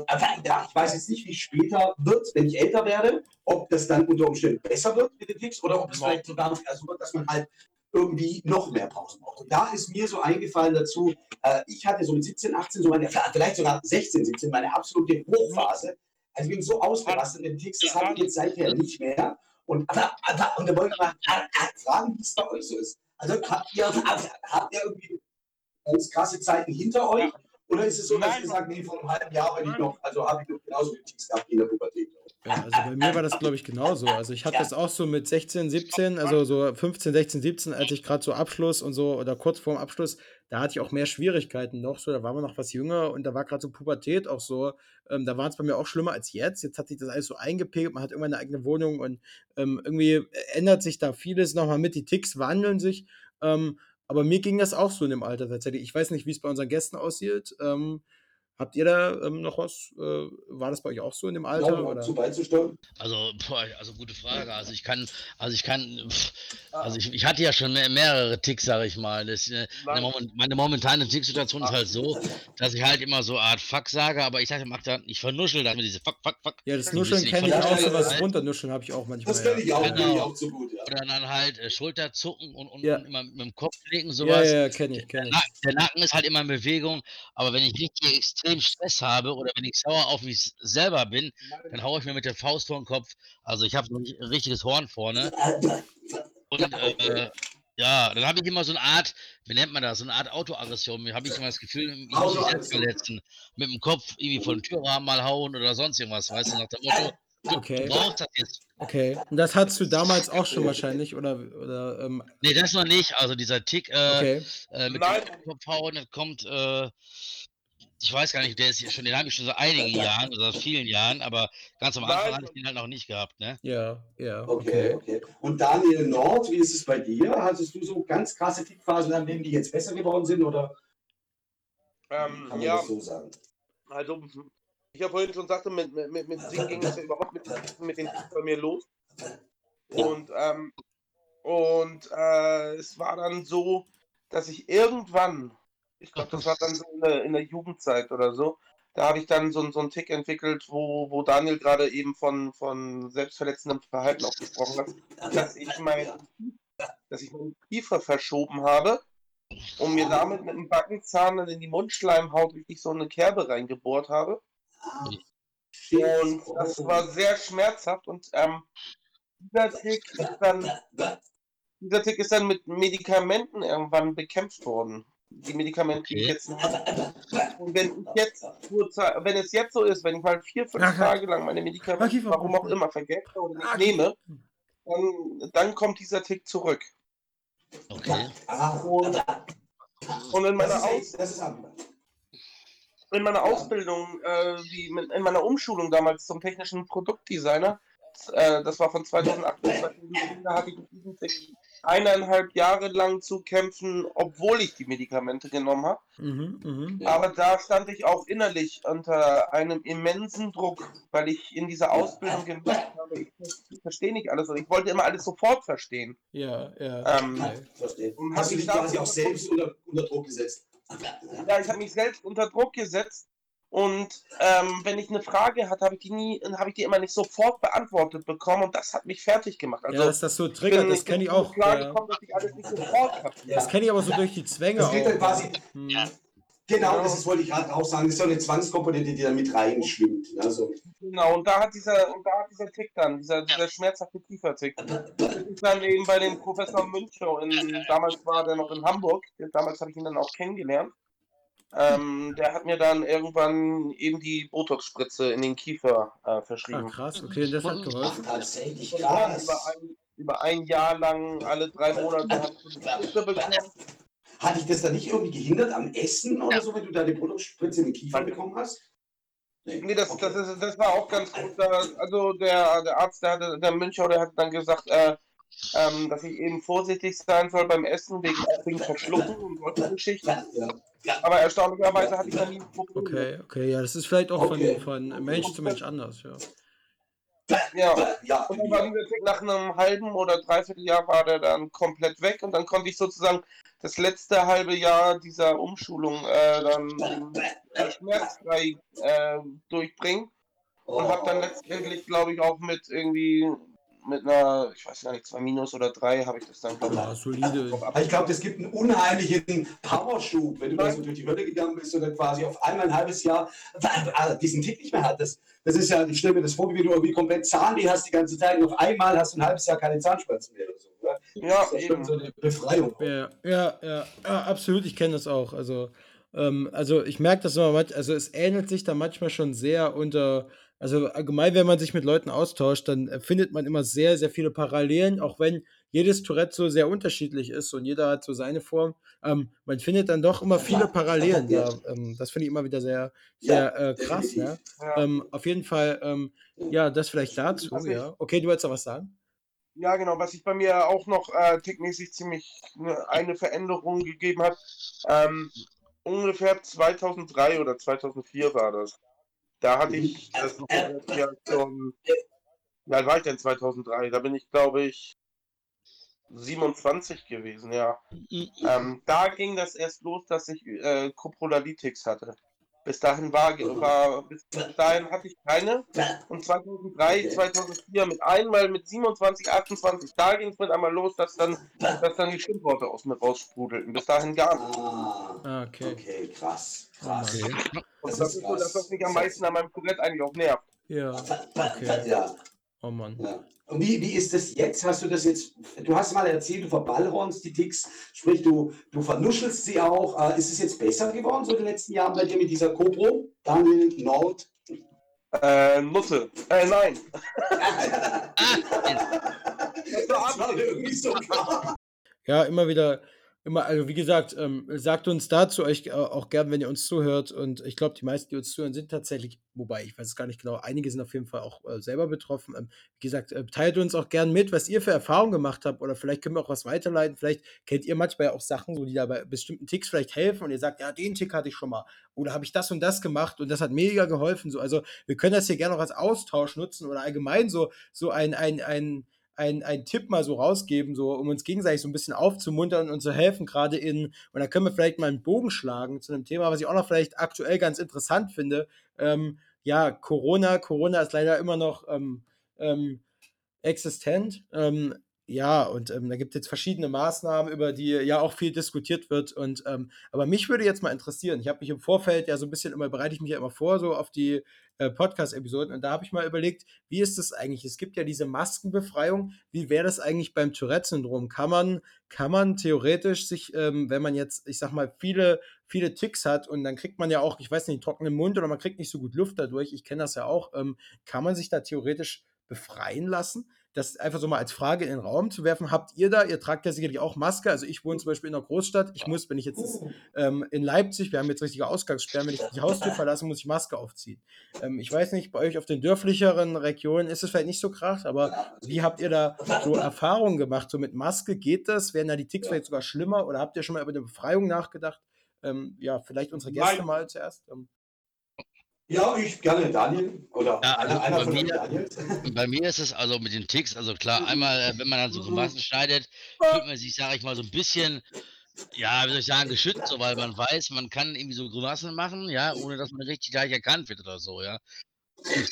ja, ich weiß jetzt nicht, wie es später wird, wenn ich älter werde, ob das dann unter Umständen besser wird mit den Ticks oder ob es vielleicht sogar noch so wird, dass man halt irgendwie noch mehr Pausen braucht. Und da ist mir so eingefallen dazu, äh, ich hatte so mit 17, 18, so meine, vielleicht sogar 16, 17, meine absolute Hochphase. Also ich bin so ausgerastet mit den Ticks, das habe ich jetzt seither nicht mehr. Und, und da wollte ich mal fragen, wie es bei euch so ist. Also habt ihr, habt ihr irgendwie ganz krasse Zeiten hinter euch? Oder ist es so, dass ihr sagt, nee, vor einem halben Jahr bin ich noch, also habe ich noch genauso viele Ticks gehabt wie in der Pubertät? Ja, also bei mir war das, glaube ich, genauso. Also ich hatte das auch so mit 16, 17, also so 15, 16, 17, als ich gerade so Abschluss und so oder kurz vorm Abschluss, da hatte ich auch mehr Schwierigkeiten noch. So, da waren wir noch was jünger und da war gerade so Pubertät auch so. Ähm, da war es bei mir auch schlimmer als jetzt. Jetzt hat sich das alles so eingepegelt, man hat irgendwann eine eigene Wohnung und ähm, irgendwie ändert sich da vieles nochmal mit. Die Ticks wandeln sich. Ähm, aber mir ging das auch so in dem Alter tatsächlich. Ich weiß nicht, wie es bei unseren Gästen aussieht. Ähm, Habt ihr da ähm, noch was? Äh, war das bei euch auch so in dem Alter? Ja, oder? Zu beizusteuern? Also, boah, also gute Frage. Also ich kann, also ich kann, pff, also ich, ich, hatte ja schon mehr, mehrere Ticks, sage ich mal. Das, äh, meine momentane Ticksituation ist halt so, dass ich halt immer so eine Art Fuck sage, aber ich sage, dann, ich vernuschel dann mit diese Fuck, Fuck, Fuck. Ja, das Nuscheln kenne ich auch, so was halt. runternuscheln habe ich auch manchmal. Das kenne ich auch, genau. ich auch so gut. Ja. Oder dann halt äh, Schulterzucken und, und, ja. und, immer mit dem Kopf legen, sowas. Ja, ja, kenne ich, kenne ich. Der Nacken ist halt immer in Bewegung, aber wenn ich richtig extrem Stress habe oder wenn ich sauer auf mich selber bin, dann haue ich mir mit der Faust vor den Kopf. Also ich habe so ein richtiges Horn vorne. Und äh, ja, dann habe ich immer so eine Art, wie nennt man das, so eine Art Autoaggression. Mir habe ich immer das Gefühl, mich selbst verletzen. Mit dem Kopf irgendwie von den Türrahmen mal hauen oder sonst irgendwas, weißt du, nach dem Motto, Okay. Okay. Und das hattest du damals auch schon wahrscheinlich, oder? oder ähm, Nee, das noch nicht. Also dieser Tick äh, okay. äh, mit Nein. dem Kopf hauen, das kommt, äh, ich weiß gar nicht, der ist ja schon, den habe ich schon seit einigen Jahren oder seit vielen Jahren, aber ganz am Anfang hatte ich den halt noch nicht gehabt, ne? Ja, ja. Okay, Okay. Und Daniel Nord, wie ist es bei dir? Hattest du so ganz krasse Tickphasen, an denen die jetzt besser geworden sind oder Ähm, kann man ja, das so sagen? also ich habe vorhin schon gesagt, mit, mit, mit Singen ging es ja überhaupt mit, mit den Ticks bei mir los. Und, ähm, und äh, es war dann so, dass ich irgendwann, ich glaube, das war dann so in der, in der Jugendzeit oder so, da habe ich dann so, so einen Tick entwickelt, wo, wo Daniel gerade eben von, von selbstverletzendem Verhalten auch gesprochen hat, dass ich mein, dass ich meinen Kiefer verschoben habe und mir damit mit dem Backenzahn in die Mundschleimhaut richtig so eine Kerbe reingebohrt habe. Und das war sehr schmerzhaft und ähm, dieser Tick ist dann dieser Tick ist dann mit Medikamenten irgendwann bekämpft worden. Die Medikamente, die ich jetzt habe. Und wenn ich jetzt wenn es jetzt so ist, wenn ich mal vier, fünf Ach, Tage lang meine Medikamente, warum auch immer, vergesse oder nicht nehme, dann, dann kommt dieser Tick zurück. Okay. Und, und in meiner Aus in meiner Ausbildung, äh, in meiner Umschulung damals zum technischen Produktdesigner, äh, das war von 2008 bis 2007, da hatte ich mit diesem Tick eineinhalb Jahre lang zu kämpfen, obwohl ich die Medikamente genommen habe. Mhm. Ja. Aber da stand ich auch innerlich unter einem immensen Druck, weil ich in dieser Ausbildung gemerkt habe, ich, ich verstehe nicht alles und ich wollte immer alles sofort verstehen. Ja, ja. Ähm, okay. Verstehe. Hast du dich ich quasi auch selbst unter, unter Druck gesetzt? Ja, ich habe mich selbst unter Druck gesetzt und ähm, wenn ich eine Frage hatte, habe ich die nie, habe ich die immer nicht sofort beantwortet bekommen und das hat mich fertig gemacht. Also ja, dass das so triggert, das kenne ich auch. Klar Ja. gekommen, dass ich alles nicht sofort kapiere. Das kenne ich aber so durch die Zwänge Das geht dann auch. quasi, Hm. genau, das ist, wollte ich gerade auch sagen, das ist so eine Zwangskomponente, die da mit reinschwimmt. Ne? So. Genau, und da hat dieser, und da hat dieser Tick dann, dieser, dieser schmerzhafte Kiefertick. Das ist dann eben bei dem Professor Münchow, in, damals war der noch in Hamburg, damals habe ich ihn dann auch kennengelernt. Ähm, der hat mir dann irgendwann eben die Botox-Spritze in den Kiefer äh, Ah, verschrieben. krass, okay, das hat Ach, geholfen. tatsächlich Und dann krass. über, ein, über ein Jahr lang, alle drei Monate, hat ich die Spritze bekommen. Hat dich das dann nicht irgendwie gehindert am Essen oder so, wenn du da die Produktspritze in den Kiefer bekommen hast? Nee, das, Okay. das, ist, das war auch ganz gut. Also der, der Arzt, der, hatte, der Münchau, der hat dann gesagt, äh, ähm, dass ich eben vorsichtig sein soll beim Essen, wegen, wegen Verschlucken und solchen Geschichten. Aber erstaunlicherweise hatte ich da nie ein Problem. Okay, okay, ja, das ist vielleicht auch Okay. von, von Mensch zu Mensch anders, ja. Ja. Ja, Und dann war dieser Tick nach einem halben oder dreiviertel Jahr war der dann komplett weg und dann konnte ich sozusagen das letzte halbe Jahr dieser Umschulung äh, dann schmerzfrei äh, durchbringen. Und habe dann letztendlich, glaube ich, auch mit irgendwie mit einer, ich weiß gar nicht, zwei Minus oder drei habe ich das dann gemacht. Ja, solide. Ich glaube, das gibt einen unheimlichen Powerschub, wenn du da so durch die Hölle gegangen bist und dann quasi auf einmal ein halbes Jahr äh, diesen Tick nicht mehr hattest. Das ist ja, ich stelle mir das vor, wie du irgendwie komplett Zahnweh hast die ganze Zeit und auf einmal hast du ein halbes Jahr keine Zahnschmerzen mehr oder so. Oder? Ja, das ist ja so eine Befreiung. Ja, ja, ja, ja absolut, ich kenne das auch. Also, ähm, also ich merke das immer, also es ähnelt sich da manchmal schon sehr unter also allgemein, wenn man sich mit Leuten austauscht, dann äh, findet man immer sehr, sehr viele Parallelen, auch wenn jedes Tourette so sehr unterschiedlich ist und jeder hat so seine Form. Ähm, man findet dann doch immer viele Parallelen. Da, ähm, das finde ich immer wieder sehr, sehr äh, krass. Ne? Ähm, auf jeden Fall, ähm, ja, das vielleicht dazu. Ja. Okay, du wolltest noch was sagen? Ja, genau. Was sich bei mir auch noch äh, tickmäßig ziemlich ne, eine Veränderung gegeben hat. Ähm, ungefähr 2003 oder 2004 war das. Da hatte ich das ja schon. Wie alt war ich denn 2003? Da bin ich, glaube ich, 27 gewesen, ja. Ähm, da ging das erst los, dass ich äh, Coprolalytics hatte. Bis dahin war, war bis dahin hatte ich keine. Und 2003, 2004 mit einmal mit 27, 28, da ging es mit einmal los, dass dann, dass dann die Schimpfworte aus mir raussprudelten. Bis dahin gar nicht. Ah, okay. okay, krass. krass. Okay. Und das, das ist so das, was mich am meisten an meinem Tourette eigentlich auch nervt. Ja. Okay. Ja. Oh Mann. Ja. Und wie, wie ist das jetzt? Hast du das jetzt, du hast mal erzählt, du verballhornst die Ticks, sprich du, du vernuschelst sie auch. Äh, ist es jetzt besser geworden so in den letzten Jahren bei dir mit dieser Cobro? Daniel, Nord? Äh, Nutte. Äh, nein. das war irgendwie so klar. Ja, immer wieder immer, also wie gesagt, ähm, sagt uns dazu euch äh, auch gern, wenn ihr uns zuhört. Und ich glaube, die meisten, die uns zuhören, sind tatsächlich, wobei ich weiß es gar nicht genau, einige sind auf jeden Fall auch äh, selber betroffen. Ähm, wie gesagt, äh, teilt uns auch gern mit, was ihr für Erfahrungen gemacht habt. Oder vielleicht können wir auch was weiterleiten. Vielleicht kennt ihr manchmal auch Sachen, so, die da bei bestimmten Ticks vielleicht helfen. Und ihr sagt, ja, den Tick hatte ich schon mal. Oder habe ich das und das gemacht und das hat mega geholfen. So, also wir können das hier gerne auch als Austausch nutzen oder allgemein so, so ein, ein, ein ein, ein Tipp mal so rausgeben, so um uns gegenseitig so ein bisschen aufzumuntern und zu helfen, gerade in, und da können wir vielleicht mal einen Bogen schlagen zu einem Thema, was ich auch noch vielleicht aktuell ganz interessant finde. Ähm, ja, Corona, Corona ist leider immer noch ähm, ähm, existent. Ähm, ja, und ähm, da gibt es jetzt verschiedene Maßnahmen, über die ja auch viel diskutiert wird. Und ähm, aber mich würde jetzt mal interessieren. Ich habe mich im Vorfeld ja so ein bisschen immer bereite ich mich ja immer vor so auf die äh, Podcast-Episoden und da habe ich mal überlegt, wie ist das eigentlich? Es gibt ja diese Maskenbefreiung. Wie wäre das eigentlich beim Tourette-Syndrom? Kann man kann man theoretisch sich, ähm, wenn man jetzt, ich sag mal, viele viele Ticks hat und dann kriegt man ja auch, ich weiß nicht, einen trockenen Mund oder man kriegt nicht so gut Luft dadurch. Ich kenne das ja auch. Ähm, kann man sich da theoretisch befreien lassen? Das einfach so mal als Frage in den Raum zu werfen. Habt ihr da, ihr tragt ja sicherlich auch Maske, also ich wohne zum Beispiel in einer Großstadt, ich muss, wenn ich jetzt ähm, in Leipzig, wir haben jetzt richtige Ausgangssperren, wenn ich die Haustür verlasse, muss ich Maske aufziehen. Ähm, ich weiß nicht, bei euch auf den dörflicheren Regionen ist es vielleicht nicht so krass, aber wie habt ihr da so Erfahrungen gemacht? So mit Maske geht das? Werden da die Ticks vielleicht sogar schlimmer oder habt ihr schon mal über eine Befreiung nachgedacht? Ähm, ja, vielleicht unsere Gäste Nein. mal zuerst. Ja, ich gerne Daniel oder ja, also einer, einer bei, mir, bei mir ist es also mit den Ticks, also klar, einmal, äh, wenn man dann so Grimassen schneidet, fühlt man sich, sage ich mal, so ein bisschen, ja, wie soll ich sagen, geschützt, so, weil man weiß, man kann irgendwie so Grimassen machen, ja, ohne dass man richtig gleich erkannt wird oder so, ja.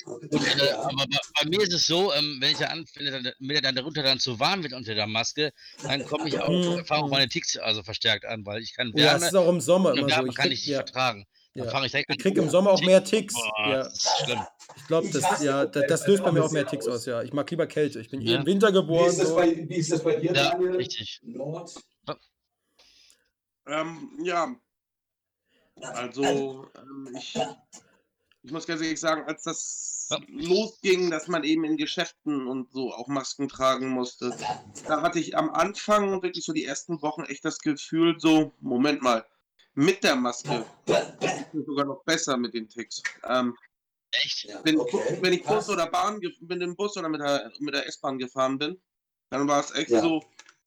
Und, äh, aber bei, bei, mir ist es so, ähm, wenn ich da anfange, dann, mir dann darunter dann zu warm wird unter der Maske, dann komme ich auch, mhm. auch meine Ticks also verstärkt an, weil ich kann Wärme, ja, das ist auch im Sommer immer so. Ich kann ich nicht ja. vertragen. Ja. Dann ich direkt Ich kriege im Sommer auch mehr Ticks. Boah, ja. Das ist schlimm. Ich glaube, das, ja, das, das, löst bei mir auch mehr Ticks aus. Ja, ich mag lieber Kälte. Ich bin ja. im Winter geboren. Wie ist das bei, wie ist das bei dir, ja, Daniel? Richtig. Nord? Ähm, ja. Also, ähm, ich, ich muss ganz ehrlich sagen, als das ja. losging, dass man eben in Geschäften und so auch Masken tragen musste, da hatte ich am Anfang wirklich so die ersten Wochen echt das Gefühl, so, Moment mal, mit der Maske sogar noch besser mit den Ticks. Ähm, Echt? Wenn, okay. wenn ich Bus oder Bahn, mit dem Bus oder mit der, mit der S-Bahn gefahren bin, dann war es echt ja. so,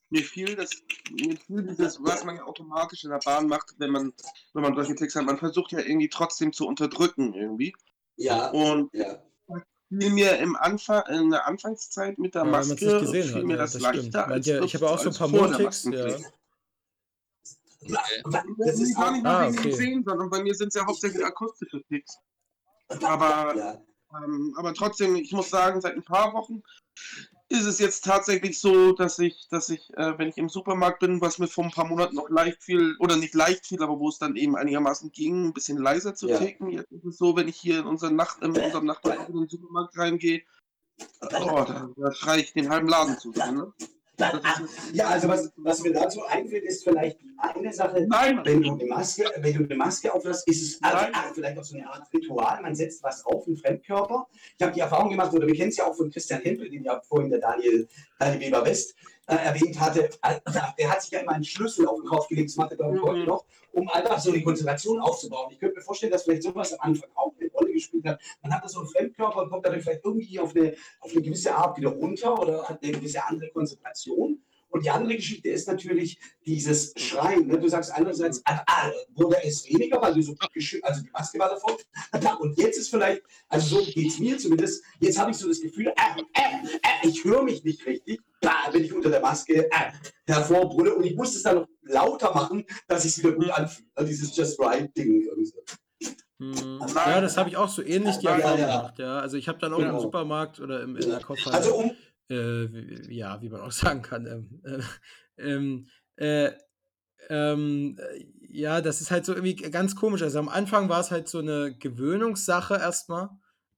mir fiel das, mir fiel dieses, was man ja automatisch in der Bahn macht, wenn man, wenn man solche Ticks hat, man versucht ja irgendwie trotzdem zu unterdrücken irgendwie. Ja. Und ja. fiel mir im Anfang, in der Anfangszeit mit der Maske, ja, fiel mir das, das leichter als ja, Ich habe auch so ein paar Mundticks, ja. Das ist gar nicht nur Ah, wegen okay. Zähnen, sondern bei mir sind es ja hauptsächlich akustische Ticks. Aber, Ja. ähm, aber trotzdem, ich muss sagen, seit ein paar Wochen ist es jetzt tatsächlich so, dass ich, dass ich, äh, wenn ich im Supermarkt bin, was mir vor ein paar Monaten noch leicht fiel, oder nicht leicht fiel, aber wo es dann eben einigermaßen ging, ein bisschen leiser zu Ja. ticken. Jetzt ist es so, wenn ich hier in unseren Nacht, in unserem Nachbarn in den Supermarkt reingehe, oh, da, da schreie ich den halben Laden zu. Ne? Ja, also was, was mir dazu einfällt, ist vielleicht die eine Sache, Nein, wenn du eine Maske, wenn du eine Maske auflässt, ist es also, ah, vielleicht auch so eine Art Ritual. Man setzt was auf, einen Fremdkörper. Ich habe die Erfahrung gemacht, oder wir kennen es ja auch von Christian Hempel, den ja vorhin der Daniel, Daniel Weber West äh, erwähnt hatte. Äh, der hat sich ja immer einen Schlüssel auf den Kopf gelegt, das macht er glaube ich Mhm. heute noch, um einfach so eine Konzentration aufzubauen. Ich könnte mir vorstellen, dass vielleicht sowas am Anfang auch gespielt hat. Man hat da so einen Fremdkörper und kommt dadurch vielleicht irgendwie auf eine, auf eine gewisse Art wieder runter oder hat eine gewisse andere Konzentration. Und die andere Geschichte ist natürlich dieses Schreien. Ne? Du sagst einerseits, ah, wurde es weniger, weil du so also die Maske war davor. Und jetzt ist vielleicht, also so geht es mir zumindest, jetzt habe ich so das Gefühl, ah, ah, ah, ich höre mich nicht richtig, bah, wenn ich unter der Maske hervorbrülle. Und ich muss es dann noch lauter machen, dass es sich wieder gut anfühlt. Ne? Dieses Just Right-Ding. so. Hm. Ja, das habe ich auch so ähnlich die Ja, Erfahrung ja. gemacht. Ja, also ich habe dann auch Genau. im Supermarkt oder im, in der Koffer. Also um, äh, wie- ja, wie man auch sagen kann. Ähm, äh, ähm, äh, ähm, äh, ja, das ist halt so irgendwie ganz komisch. Also am Anfang war es halt so eine Gewöhnungssache erstmal.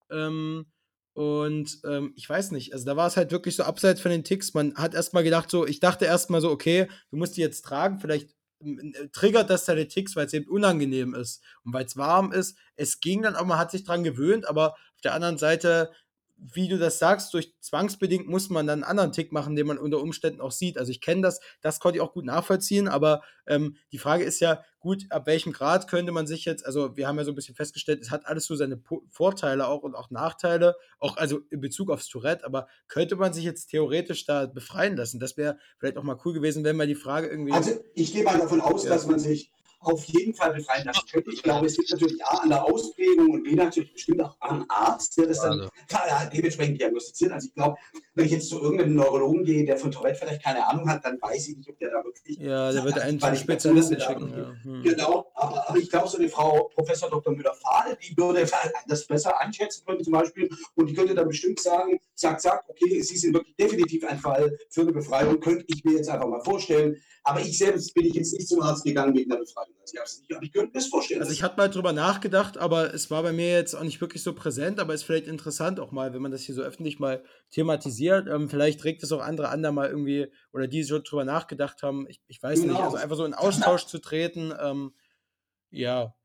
Ähm, und ähm, ich weiß nicht, also da war es halt wirklich so abseits von den Ticks. Man hat erstmal gedacht, so, ich dachte erstmal so, okay, du musst die jetzt tragen, vielleicht triggert das deine Ticks, weil es eben unangenehm ist und weil es warm ist. Es ging dann auch, man hat sich dran gewöhnt, aber auf der anderen Seite wie du das sagst, durch zwangsbedingt muss man dann einen anderen Tick machen, den man unter Umständen auch sieht. Also ich kenne das, das konnte ich auch gut nachvollziehen, aber ähm, die Frage ist ja, gut, ab welchem Grad könnte man sich jetzt, also wir haben ja so ein bisschen festgestellt, es hat alles so seine po Vorteile auch und auch Nachteile, auch also in Bezug aufs Tourette, aber könnte man sich jetzt theoretisch da befreien lassen? Das wäre vielleicht auch mal cool gewesen, wenn man die Frage irgendwie. Also ich gehe mal davon aus, Ja. dass man sich auf jeden Fall befreien lassen könnte. Ich glaube, es liegt natürlich A an der Ausprägung und B natürlich bestimmt auch am Arzt, der das dann Also. ja, dementsprechend diagnostiziert. Also ich glaube, wenn ich jetzt zu irgendeinem Neurologen gehe, der von Tourette vielleicht keine Ahnung hat, dann weiß ich nicht, ob der da wirklich ja, der würde einen zum Spezialisten schicken. Ja. Hm. Genau, aber, aber ich glaube, so eine Frau Professor Dr. Müller-Fahle, die würde das besser einschätzen können zum Beispiel und die könnte dann bestimmt sagen, zack, zack, okay, Sie sind wirklich definitiv ein Fall für eine Befreiung, könnte ich mir jetzt einfach mal vorstellen. Aber ich selbst bin ich jetzt nicht zum Arzt gegangen wegen der Befreiung. Also ich, hab's nicht, aber ich könnte mir das vorstellen. Also ich hatte mal drüber nachgedacht, aber es war bei mir jetzt auch nicht wirklich so präsent, aber ist vielleicht interessant auch mal, wenn man das hier so öffentlich mal thematisiert. Ähm, vielleicht regt es auch andere an, da mal irgendwie, oder die schon drüber nachgedacht haben, ich, ich weiß nicht, Genau. also einfach so in Austausch zu treten, ähm, ja,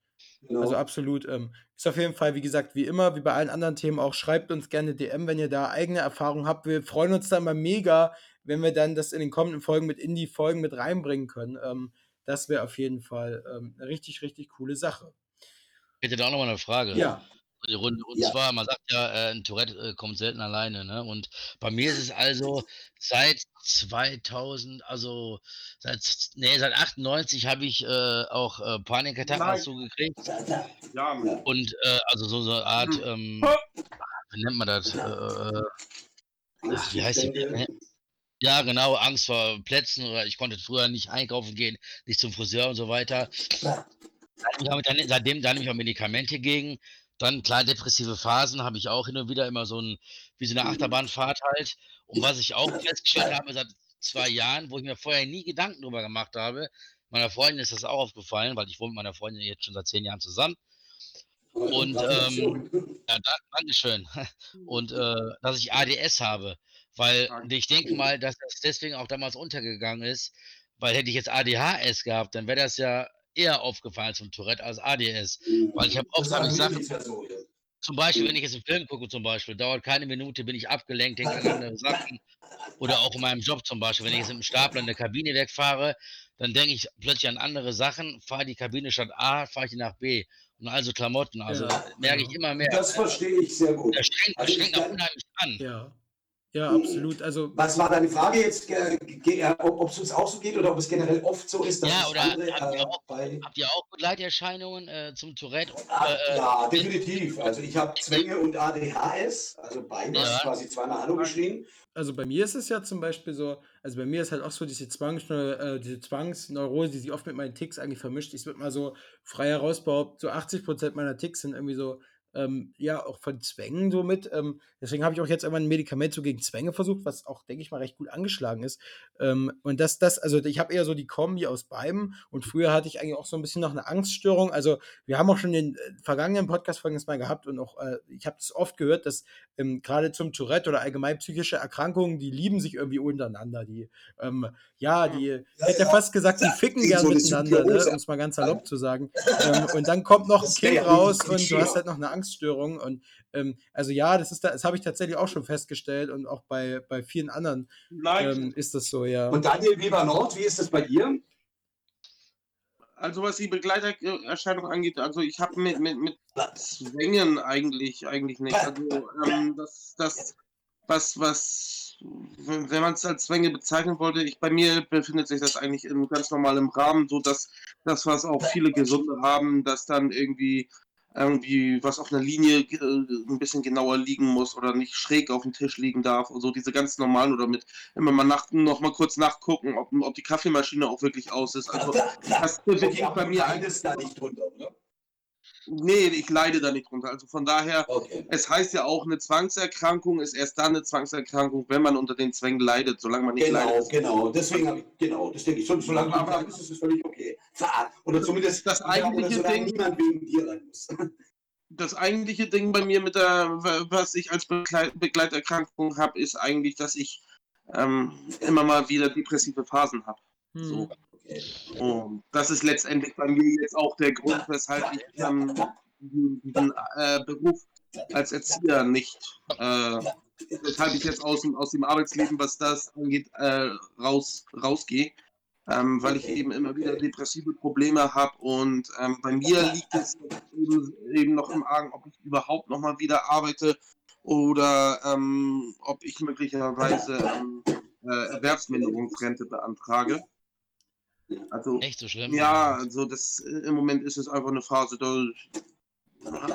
genau. also absolut. Ähm, ist auf jeden Fall, wie gesagt, wie immer, wie bei allen anderen Themen auch, schreibt uns gerne DM, wenn ihr da eigene Erfahrungen habt. Wir freuen uns da immer mega, wenn wir dann das in den kommenden Folgen mit in die Folgen mit reinbringen können. Ähm, das wäre auf jeden Fall ähm, eine richtig, richtig coole Sache. Ich hätte da auch noch mal eine Frage. ja, Runde. Und Ja. zwar, man sagt ja, äh, ein Tourette äh, kommt selten alleine. Ne? Und bei mir ist es also seit 2000, also seit, nee, seit 98 habe ich äh, auch äh, Panikattacken dazu gekriegt. Ja. Und äh, also so, so eine Art, Hm. ähm, wie nennt man das? Wie heißt die? Ja, genau, Angst vor Plätzen oder ich konnte früher nicht einkaufen gehen, nicht zum Friseur und so weiter. Ja. Dann, seitdem da nehme ich auch Medikamente gegen. Dann klar, depressive Phasen habe ich auch hin und wieder immer so ein, wie so eine Mhm. Achterbahnfahrt halt. Und was ich auch festgestellt habe seit zwei Jahren, wo ich mir vorher nie Gedanken drüber gemacht habe, meiner Freundin ist das auch aufgefallen, weil ich wohne mit meiner Freundin jetzt schon seit zehn Jahren zusammen. Und, Gratulation. Ja, da, Dankeschön. Und äh, dass ich ADS habe, weil ich denke mal, dass das deswegen auch damals untergegangen ist, weil hätte ich jetzt ADHS gehabt, dann wäre das ja eher aufgefallen zum Tourette als ADS. Weil ich habe oft Das hab ich Sachen, so, ja. zum Beispiel, wenn ich jetzt einen Film gucke, zum Beispiel, dauert keine Minute, bin ich abgelenkt, denke an andere Sachen. Oder auch in meinem Job zum Beispiel, wenn ich jetzt mit dem Stapler in der Kabine wegfahre, dann denke ich plötzlich an andere Sachen, fahre die Kabine statt A, fahre ich die nach B. Und also Klamotten, also Ja, merke ich ja. immer mehr. Das verstehe ich sehr gut. Das strengt, das Also ich strengt auch unheimlich an. Ja. Ja, absolut. Also, Was war deine Frage jetzt, äh, äh, ob es uns auch so geht oder ob es generell oft so ist, dass Ja, es oder andere, habt ihr äh, auch- bei Habt ihr auch Begleiterscheinungen äh, zum Tourette? Ah, Äh, ja, definitiv. Also ich habe Zwänge und ADHS, also beides, Ja. quasi zweimal Hallo geschrien. also bei mir ist es ja zum Beispiel so, also bei mir ist halt auch so diese, Zwangs, äh, diese Zwangsneurose, die sich oft mit meinen Ticks eigentlich vermischt. Ich würde mal so frei heraus behaupten, so 80% meiner Ticks sind irgendwie so, ähm, ja, auch von Zwängen so mit. Ähm, deswegen habe ich auch jetzt einmal ein Medikament so gegen Zwänge versucht, was auch, denke ich mal, recht gut angeschlagen ist. Ähm, und das, das, also ich habe eher so die Kombi aus beidem und früher hatte ich eigentlich auch so ein bisschen noch eine Angststörung. Also wir haben auch schon den äh, vergangenen Podcast-Folgen das mal gehabt und auch, äh, ich habe das oft gehört, dass ähm, gerade zum Tourette oder allgemein psychische Erkrankungen, die lieben sich irgendwie untereinander. Die, ähm, ja, die, ich hätte ja ja. fast gesagt, die ficken gern so miteinander, ne, um es mal ganz salopp zu sagen. ähm, und dann kommt noch ein Kind ja raus und du hast halt noch eine Angststörung. Und ähm, also ja, das ist da, das habe ich tatsächlich auch schon festgestellt und auch bei, bei vielen anderen ähm, ist das so, ja. Und Daniel Weber Nord, wie ist das bei dir? also was die Begleiterscheinung angeht, also ich habe mit, mit, mit Zwängen eigentlich, eigentlich nicht. Also ähm, das, das, was, was, wenn man es als Zwänge bezeichnen wollte, ich, bei mir befindet sich das eigentlich im ganz normalem Rahmen, so dass das, was auch viele Gesunde haben, dass dann irgendwie irgendwie was auf einer Linie äh, ein bisschen genauer liegen muss oder nicht schräg auf dem Tisch liegen darf und so diese ganz normalen oder mit immer mal nach, noch mal kurz nachgucken, ob, ob die Kaffeemaschine auch wirklich aus ist. Also das Okay, bei du mir eigentlich. da nicht drunter, oder? Nee, ich leide da nicht drunter. Also von daher, Okay. es heißt ja auch, eine Zwangserkrankung ist erst dann eine Zwangserkrankung, wenn man unter den Zwängen leidet. Solange man nicht Genau, leidet. genau. Deswegen habe ich, genau, das denke ich. So, solange Aber- da bist, ist es völlig okay. Ver- Oder zumindest, Das ja, oder eigentliche solange Ding- niemand wegen dir rein muss. Das eigentliche Ding bei mir mit der, was ich als Begleit Begleiterkrankung habe, ist eigentlich, dass ich ähm, immer mal wieder depressive Phasen habe. Hm. So. Und das ist letztendlich bei mir jetzt auch der Grund, weshalb ich ähm, diesen äh, Beruf als Erzieher nicht, äh, weshalb ich jetzt aus dem, aus dem Arbeitsleben, was das angeht, äh, raus, rausgehe. Ähm, weil ich eben immer wieder depressive Probleme habe und ähm, bei mir liegt es eben, eben noch im Argen, ob ich überhaupt noch mal wieder arbeite oder ähm, ob ich möglicherweise ähm, äh, Erwerbsminderungsrente beantrage. Also Echt so schlimm? ja, also das äh, im Moment ist es einfach eine Phase, da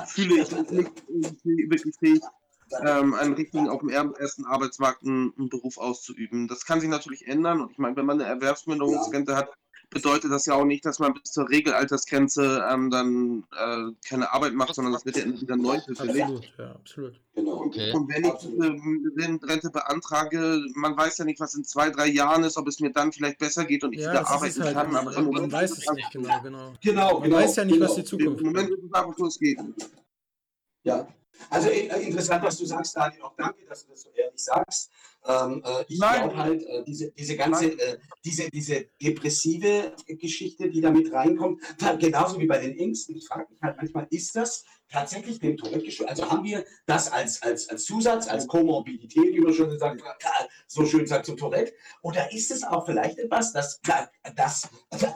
fühle ich mich nicht wirklich fähig, ähm, einen richtigen auf dem er- ersten Arbeitsmarkt einen, einen Beruf auszuüben. Das kann sich natürlich ändern und ich meine, wenn man eine Erwerbsminderungsrente hat, bedeutet das ja auch nicht, dass man bis zur Regelaltersgrenze ähm, dann äh, keine Arbeit macht, sondern das wird ja immer wieder neu befällig. Absolut, ja, absolut. Genau. Okay. Und wenn ich Absolut. diese Rente beantrage, man weiß ja nicht, was in zwei, drei Jahren ist, ob es mir dann vielleicht besser geht und ich Ja, wieder ist arbeiten halt. kann. Aber im Man Moment weiß ist es nicht genau, genau. Genau, Man genau. weiß ja nicht, genau. was die Im Zukunft Moment bringt. ist es einfach so, es geht. Ja, also äh, interessant, was du sagst, Daniel. Auch danke, dass du das so ehrlich sagst. Ähm, äh, ich glaube halt, äh, diese, diese ganze, äh, diese, diese depressive Geschichte, die da mit reinkommt, genauso wie bei den Ängsten. Ich frage mich halt manchmal, ist das tatsächlich dem Tourette geschuldet? Also haben wir das als, als, als Zusatz, als Komorbidität, wie man schon sagt, so schön sagt zum Tourette? Oder ist es auch vielleicht etwas, das, das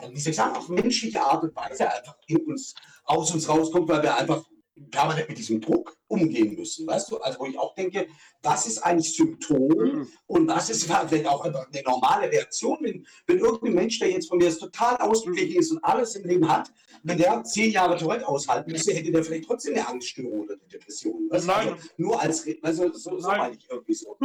wie soll ich sagen, auf menschliche Art und Weise einfach in uns, aus uns rauskommt, weil wir einfach permanent mit diesem Druck umgehen müssen, weißt du? Also wo ich auch denke, was ist eigentlich Symptom Mhm. und was ist vielleicht auch einfach eine normale Reaktion, wenn, wenn irgendein Mensch, der jetzt von mir total ausgeglichen ist und alles im Leben hat, wenn der zehn Jahre Tourette aushalten müsste, hätte der vielleicht trotzdem eine Angststörung oder eine Depression. Weißt du? Nein. Also nur als, also so, so meine ich irgendwie so.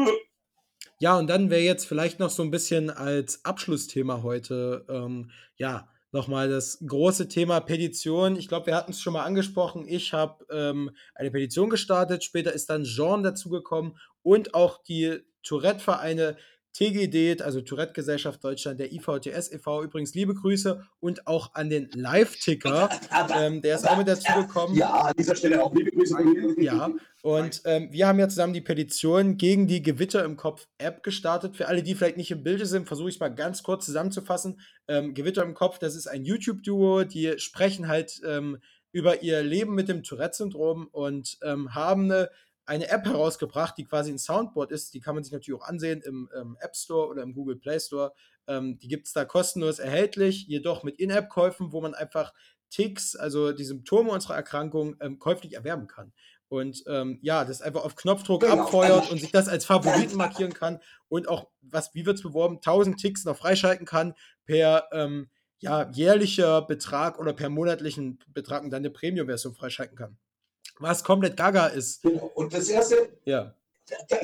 Ja, und dann wäre jetzt vielleicht noch so ein bisschen als Abschlussthema heute, ähm, ja, nochmal das große Thema Petition. Ich glaube, wir hatten es schon mal angesprochen. Ich habe ähm, eine Petition gestartet. Später ist dann Jean dazugekommen und auch die Tourette-Vereine TGD, also Tourette-Gesellschaft Deutschland, der IVTS e.V. Übrigens liebe Grüße und auch an den Live-Ticker. Ähm, der ist auch mit dazugekommen. Ja, an dieser Stelle auch liebe Grüße. Ja, und ähm, wir haben ja zusammen die Petition gegen die Gewitter im Kopf App gestartet. Für alle, die vielleicht nicht im Bilde sind, versuche ich es mal ganz kurz zusammenzufassen. Ähm, Gewitter im Kopf, das ist ein YouTube-Duo, die sprechen halt ähm, über ihr Leben mit dem Tourette-Syndrom und ähm, haben eine, eine App herausgebracht, die quasi ein Soundboard ist. Die kann man sich natürlich auch ansehen im ähm, App Store oder im Google Play Store. Ähm, die gibt es da kostenlos erhältlich, jedoch mit In-App-Käufen, wo man einfach Ticks, also die Symptome unserer Erkrankung, ähm, käuflich erwerben kann. und ähm, ja, das einfach auf Knopfdruck Genau. abfeuert und sich das als Favoriten markieren kann und auch, was, wie wird es beworben, 1000 Ticks noch freischalten kann per ähm, ja, jährlicher Betrag oder per monatlichen Betrag und dann eine Premium-Version freischalten kann. Was komplett gaga ist. Genau. Und das erste, Ja.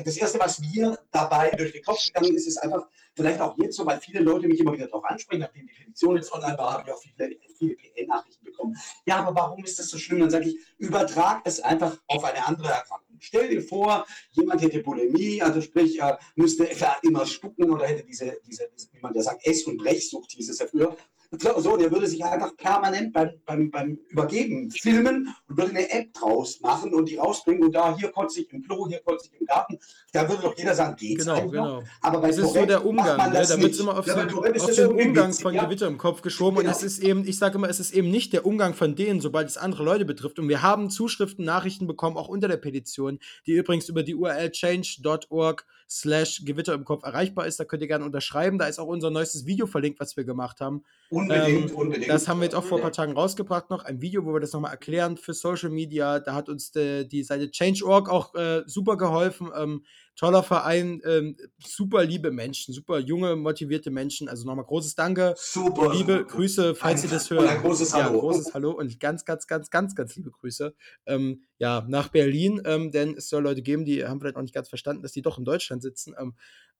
das erste, was mir dabei durch den Kopf gegangen ist, ist einfach, vielleicht auch jetzt so, weil viele Leute mich immer wieder darauf ansprechen, nachdem die Petition jetzt online war, habe ich auch viele, viele PN-Nachrichten bekommen. Ja, aber warum ist das so schlimm? Dann sage ich, übertrag es einfach auf eine andere Erkrankung. Stell dir vor, jemand hätte Bulimie, also sprich, er müsste klar immer spucken oder hätte diese, diese, wie man ja sagt, Ess- und Brechsucht hieß es ja früher. So, der würde sich einfach permanent beim, beim, beim Übergeben filmen und würde eine App draus machen und die rausbringen und da, hier kotze ich im Klo, hier kotze ich im Garten. Da würde doch jeder sagen, geht's Genau, genau. Aber bei Das ist so der macht Umgang, man ne? da wird es immer auf, Ja, ist auf den Umgang witzig, von ja. Gewitter im Kopf geschoben. Genau. Und es ist eben, ich sage immer, es ist eben nicht der Umgang von denen, sobald es andere Leute betrifft. Und wir haben Zuschriften, Nachrichten bekommen, auch unter der Petition, die übrigens über die URL change.org slash Gewitter im Kopf erreichbar ist. Da könnt ihr gerne unterschreiben. Da ist auch unser neuestes Video verlinkt, was wir gemacht haben. Unbedingt, Ähm, unbedingt. Das haben wir jetzt auch vor ein paar Tagen rausgebracht noch. Ein Video, wo wir das nochmal erklären für Social Media. Da hat uns die, die Seite Change.org auch äh, super geholfen. Ähm, toller Verein, ähm, super liebe Menschen, super junge, motivierte Menschen. Also nochmal großes Danke. Super. Liebe super. Grüße, falls Ein- ihr das hört. ein großes Ja, Hallo. großes Hallo und ganz, ganz, ganz, ganz, ganz liebe Grüße. Ähm, ja, nach Berlin, ähm, denn es soll Leute geben, die haben vielleicht auch nicht ganz verstanden, dass die doch in Deutschland sitzen.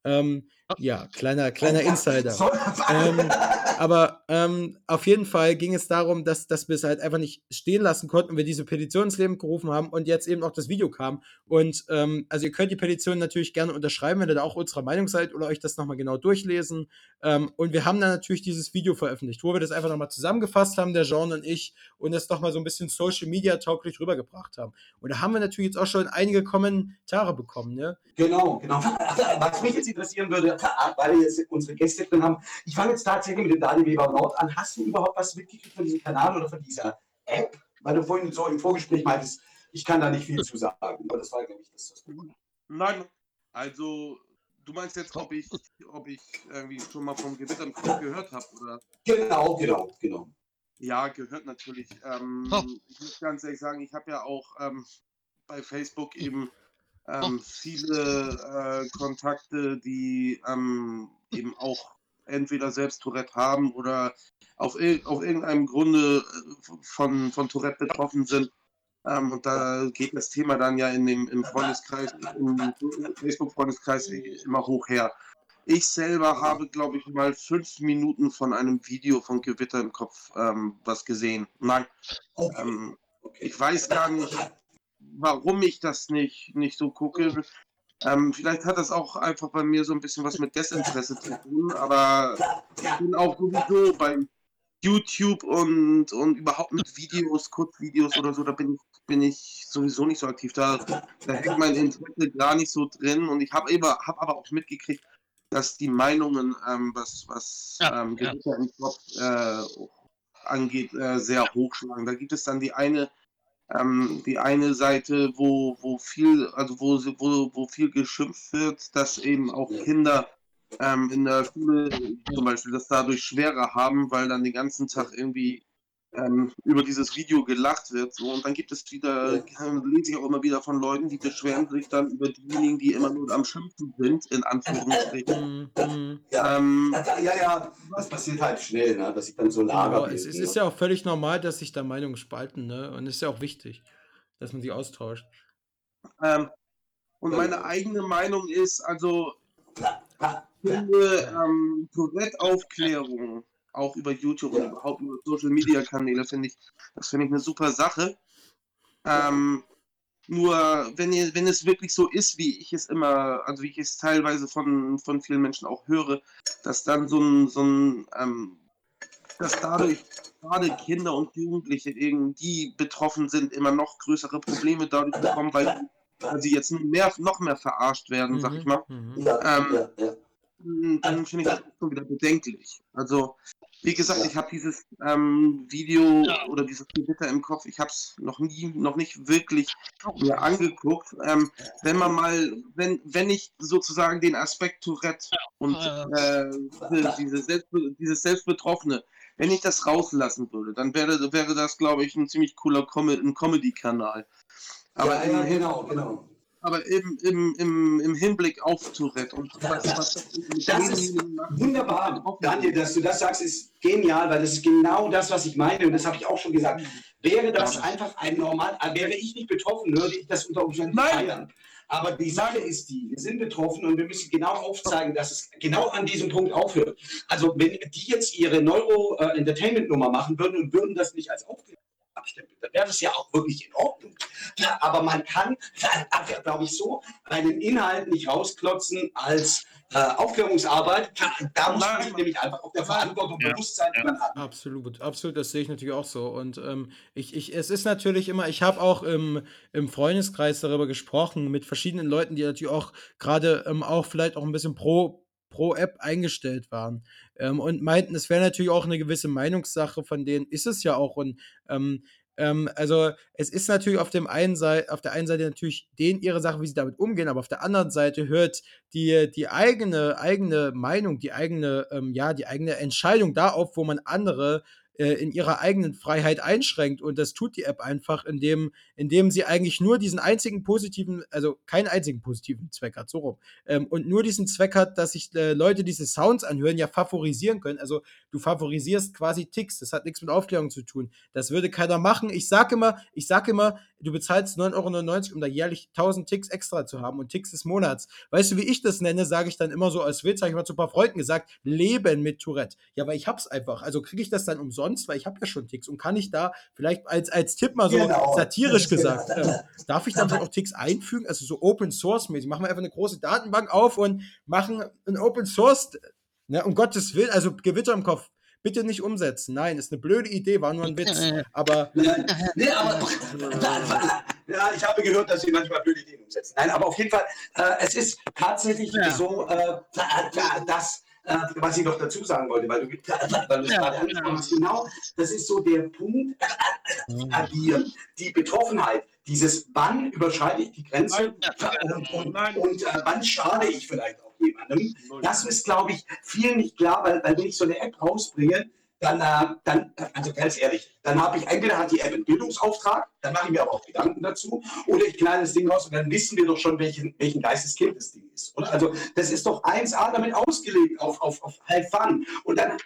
Ähm, ähm, ja, kleiner, kleiner Insider. Ähm, aber ähm, auf jeden Fall ging es darum, dass, dass wir es halt einfach nicht stehen lassen konnten und wir diese Petition ins Leben gerufen haben und jetzt eben auch das Video kam. Und ähm, also ihr könnt die Petition natürlich gerne unterschreiben, wenn ihr da auch unserer Meinung seid oder euch das nochmal genau durchlesen. Ähm, und wir haben dann natürlich dieses Video veröffentlicht, wo wir das einfach nochmal zusammengefasst haben, der Jean und ich, und das nochmal so ein bisschen Social Media tauglich rübergebracht haben. Und da haben wir natürlich jetzt auch schon einige Kommentare bekommen, ne? Genau, genau. Was mich jetzt interessieren würde, weil wir jetzt unsere Gäste drin haben, ich fange jetzt tatsächlich mit dem Daniel Weber Nord an. Hast du überhaupt was mitgekriegt von diesem Kanal oder von dieser App? Weil du vorhin so im Vorgespräch meintest, ich kann da nicht viel zu sagen. Aber das war, glaube ich, das. das Nein, also du meinst jetzt, ob ich, ob ich irgendwie schon mal vom Gewitter im Kopf gehört habe, oder? genau, genau, genau. Ja, gehört natürlich. Ähm. Ich muss ganz ehrlich sagen, ich habe ja auch ähm, bei Facebook eben ähm, viele äh, Kontakte, die ähm, eben auch entweder selbst Tourette haben oder auf, ir auf irgendeinem Grunde äh, von, von Tourette betroffen sind. Ähm, und da geht das Thema dann ja in dem, im Freundeskreis, im Facebook-Freundeskreis immer hoch her. Ich selber habe, glaube ich, mal fünf Minuten von einem Video von Gewitter im Kopf ähm, was gesehen. Nein, Okay, ähm, ich weiß gar nicht, warum ich das nicht, nicht so gucke. Ähm, vielleicht hat das auch einfach bei mir so ein bisschen was mit Desinteresse zu tun, aber ich bin auch sowieso bei YouTube und, und überhaupt mit Videos, Kurzvideos oder so, da bin ich, bin ich sowieso nicht so aktiv. Da, da hängt mein Interesse gar nicht so drin und ich habe hab aber auch mitgekriegt, dass die Meinungen, ähm, was, was Ja, ähm, ja. Gewitter im Kopf äh, angeht, äh, sehr hochschlagen. Da gibt es dann die eine, ähm, die eine Seite, wo, wo viel, also wo, wo, wo viel geschimpft wird, dass eben auch Kinder ähm, in der Schule zum Beispiel das dadurch schwerer haben, weil dann den ganzen Tag irgendwie ähm, über dieses Video gelacht wird. So. Und dann gibt es wieder, lese ich auch immer wieder von Leuten, die beschweren sich dann über diejenigen, die immer nur am Schimpfen sind, in Anführungsstrichen. Mm, mm. Ja. Ähm, Ja, ja, das passiert halt schnell, ne? dass ich dann so Genau, lager. es, es ist ja auch völlig normal, dass sich da Meinungen spalten, ne? Und es ist ja auch wichtig, dass man sich austauscht. ähm, und meine eigene Meinung ist, also. Ich finde ähm, Tourette-Aufklärung, auch über YouTube und überhaupt über Social Media Kanäle, finde ich, das finde ich eine super Sache. Ähm, nur wenn ihr, wenn es wirklich so ist, wie ich es immer, also wie ich es teilweise von, von vielen Menschen auch höre, dass dann so ein, so ein ähm, dass dadurch gerade Kinder und Jugendliche, irgendwie betroffen sind, immer noch größere Probleme dadurch bekommen, weil, weil sie jetzt mehr, noch mehr verarscht werden, sag ich mal. Mhm. Ja, Ähm, ja, ja. Dann finde ich das schon wieder bedenklich. Also, wie gesagt, ich habe dieses ähm, Video oder dieses Gewitter im Kopf, ich habe es noch nie, noch nicht wirklich mir angeguckt. Ähm, wenn man mal, wenn, wenn ich sozusagen den Aspekt Tourette und äh, diese Selbst, dieses Selbstbetroffene, wenn ich das rauslassen würde, dann wäre, wäre das, glaube ich, ein ziemlich cooler Com Comedy-Kanal. Aber ja, ja, genau, genau. Aber im, im, im, im Hinblick auf Tourette und was, was das Das ist Wunderbar, Daniel, dass du das sagst, ist genial, weil das ist genau das, was ich meine und das habe ich auch schon gesagt. Wäre das einfach ein normal, äh, wäre ich nicht betroffen, würde ich das unter Umständen Nein. feiern. Aber die Sache ist die, wir sind betroffen und wir müssen genau aufzeigen, dass es genau an diesem Punkt aufhört. Also wenn die jetzt ihre Neuro-Entertainment-Nummer machen würden und würden das nicht als Aufklärung abstempeln, dann wäre das ja auch wirklich in Ordnung. Aber man kann, glaube ich, so einen Inhalt nicht rausklotzen als äh, Aufklärungsarbeit. Da muss man sich nämlich einfach auch der Verantwortung Ja. bewusst sein, die man hat. Absolut, absolut, das sehe ich natürlich auch so. Und ähm, ich, ich, es ist natürlich immer, ich habe auch im, im Freundeskreis darüber gesprochen, mit verschiedenen Leuten, die natürlich auch gerade ähm, auch vielleicht auch ein bisschen pro, pro App eingestellt waren. Ähm, und meinten, es wäre natürlich auch eine gewisse Meinungssache von denen, ist es ja auch. Und ähm, ähm, also es ist natürlich auf dem einen Seite, auf der einen Seite natürlich denen ihre Sache, wie sie damit umgehen, aber auf der anderen Seite hört die, die eigene, eigene Meinung, die eigene, ähm, ja, die eigene Entscheidung da auf, wo man andere äh, in ihrer eigenen Freiheit einschränkt. Und das tut die App einfach, indem, indem sie eigentlich nur diesen einzigen positiven, also keinen einzigen positiven Zweck hat, so rum. Ähm, und nur diesen Zweck hat, dass sich äh, Leute diese Sounds anhören, ja favorisieren können. Also du favorisierst quasi Ticks. Das hat nichts mit Aufklärung zu tun. Das würde keiner machen. Ich sage immer, ich sage immer, du bezahlst 9,99 Euro, um da jährlich 1000 Ticks extra zu haben und Ticks des Monats. Weißt du, wie ich das nenne, sage ich dann immer so als Witz, habe ich mal zu ein paar Freunden gesagt, Leben mit Tourette. Ja, aber ich hab's einfach. Also kriege ich das dann umsonst, weil ich habe ja schon Ticks und kann ich da vielleicht als, als Tipp mal so Genau. satirisch gesagt, genau. ähm, darf ich dann auch Ticks einfügen, also so Open Source mäßig. Machen wir einfach eine große Datenbank auf und machen ein Open Source, ne, um Gottes Willen, also Gewitter im Kopf. Bitte nicht umsetzen. Nein, ist eine blöde Idee, war nur ein Witz. Aber Nee, aber ja, ich habe gehört, dass sie manchmal blöde Ideen umsetzen. Nein, aber auf jeden Fall, äh, es ist tatsächlich Ja. so, äh, dass äh, was ich noch dazu sagen wollte, weil du, weil du es Ja, gerade angesprochen hast, genau, das ist so der Punkt, äh, die, die Betroffenheit, dieses wann überschreite ich die Grenze Nein. und, und, Nein. und äh, wann schade ich vielleicht auch jemandem. Das ist, glaube ich, vielen nicht klar, weil, weil wenn ich so eine App rausbringe, dann, äh, dann, also ganz ehrlich, dann habe ich entweder hat die App einen Bildungsauftrag, dann mache ich mir aber auch Gedanken dazu, oder ich knall das Ding raus und dann wissen wir doch schon, welchen, welchen Geisteskind das Ding ist. Oder? Also das ist doch 1A damit ausgelegt auf, auf, auf High Fun. Und dann,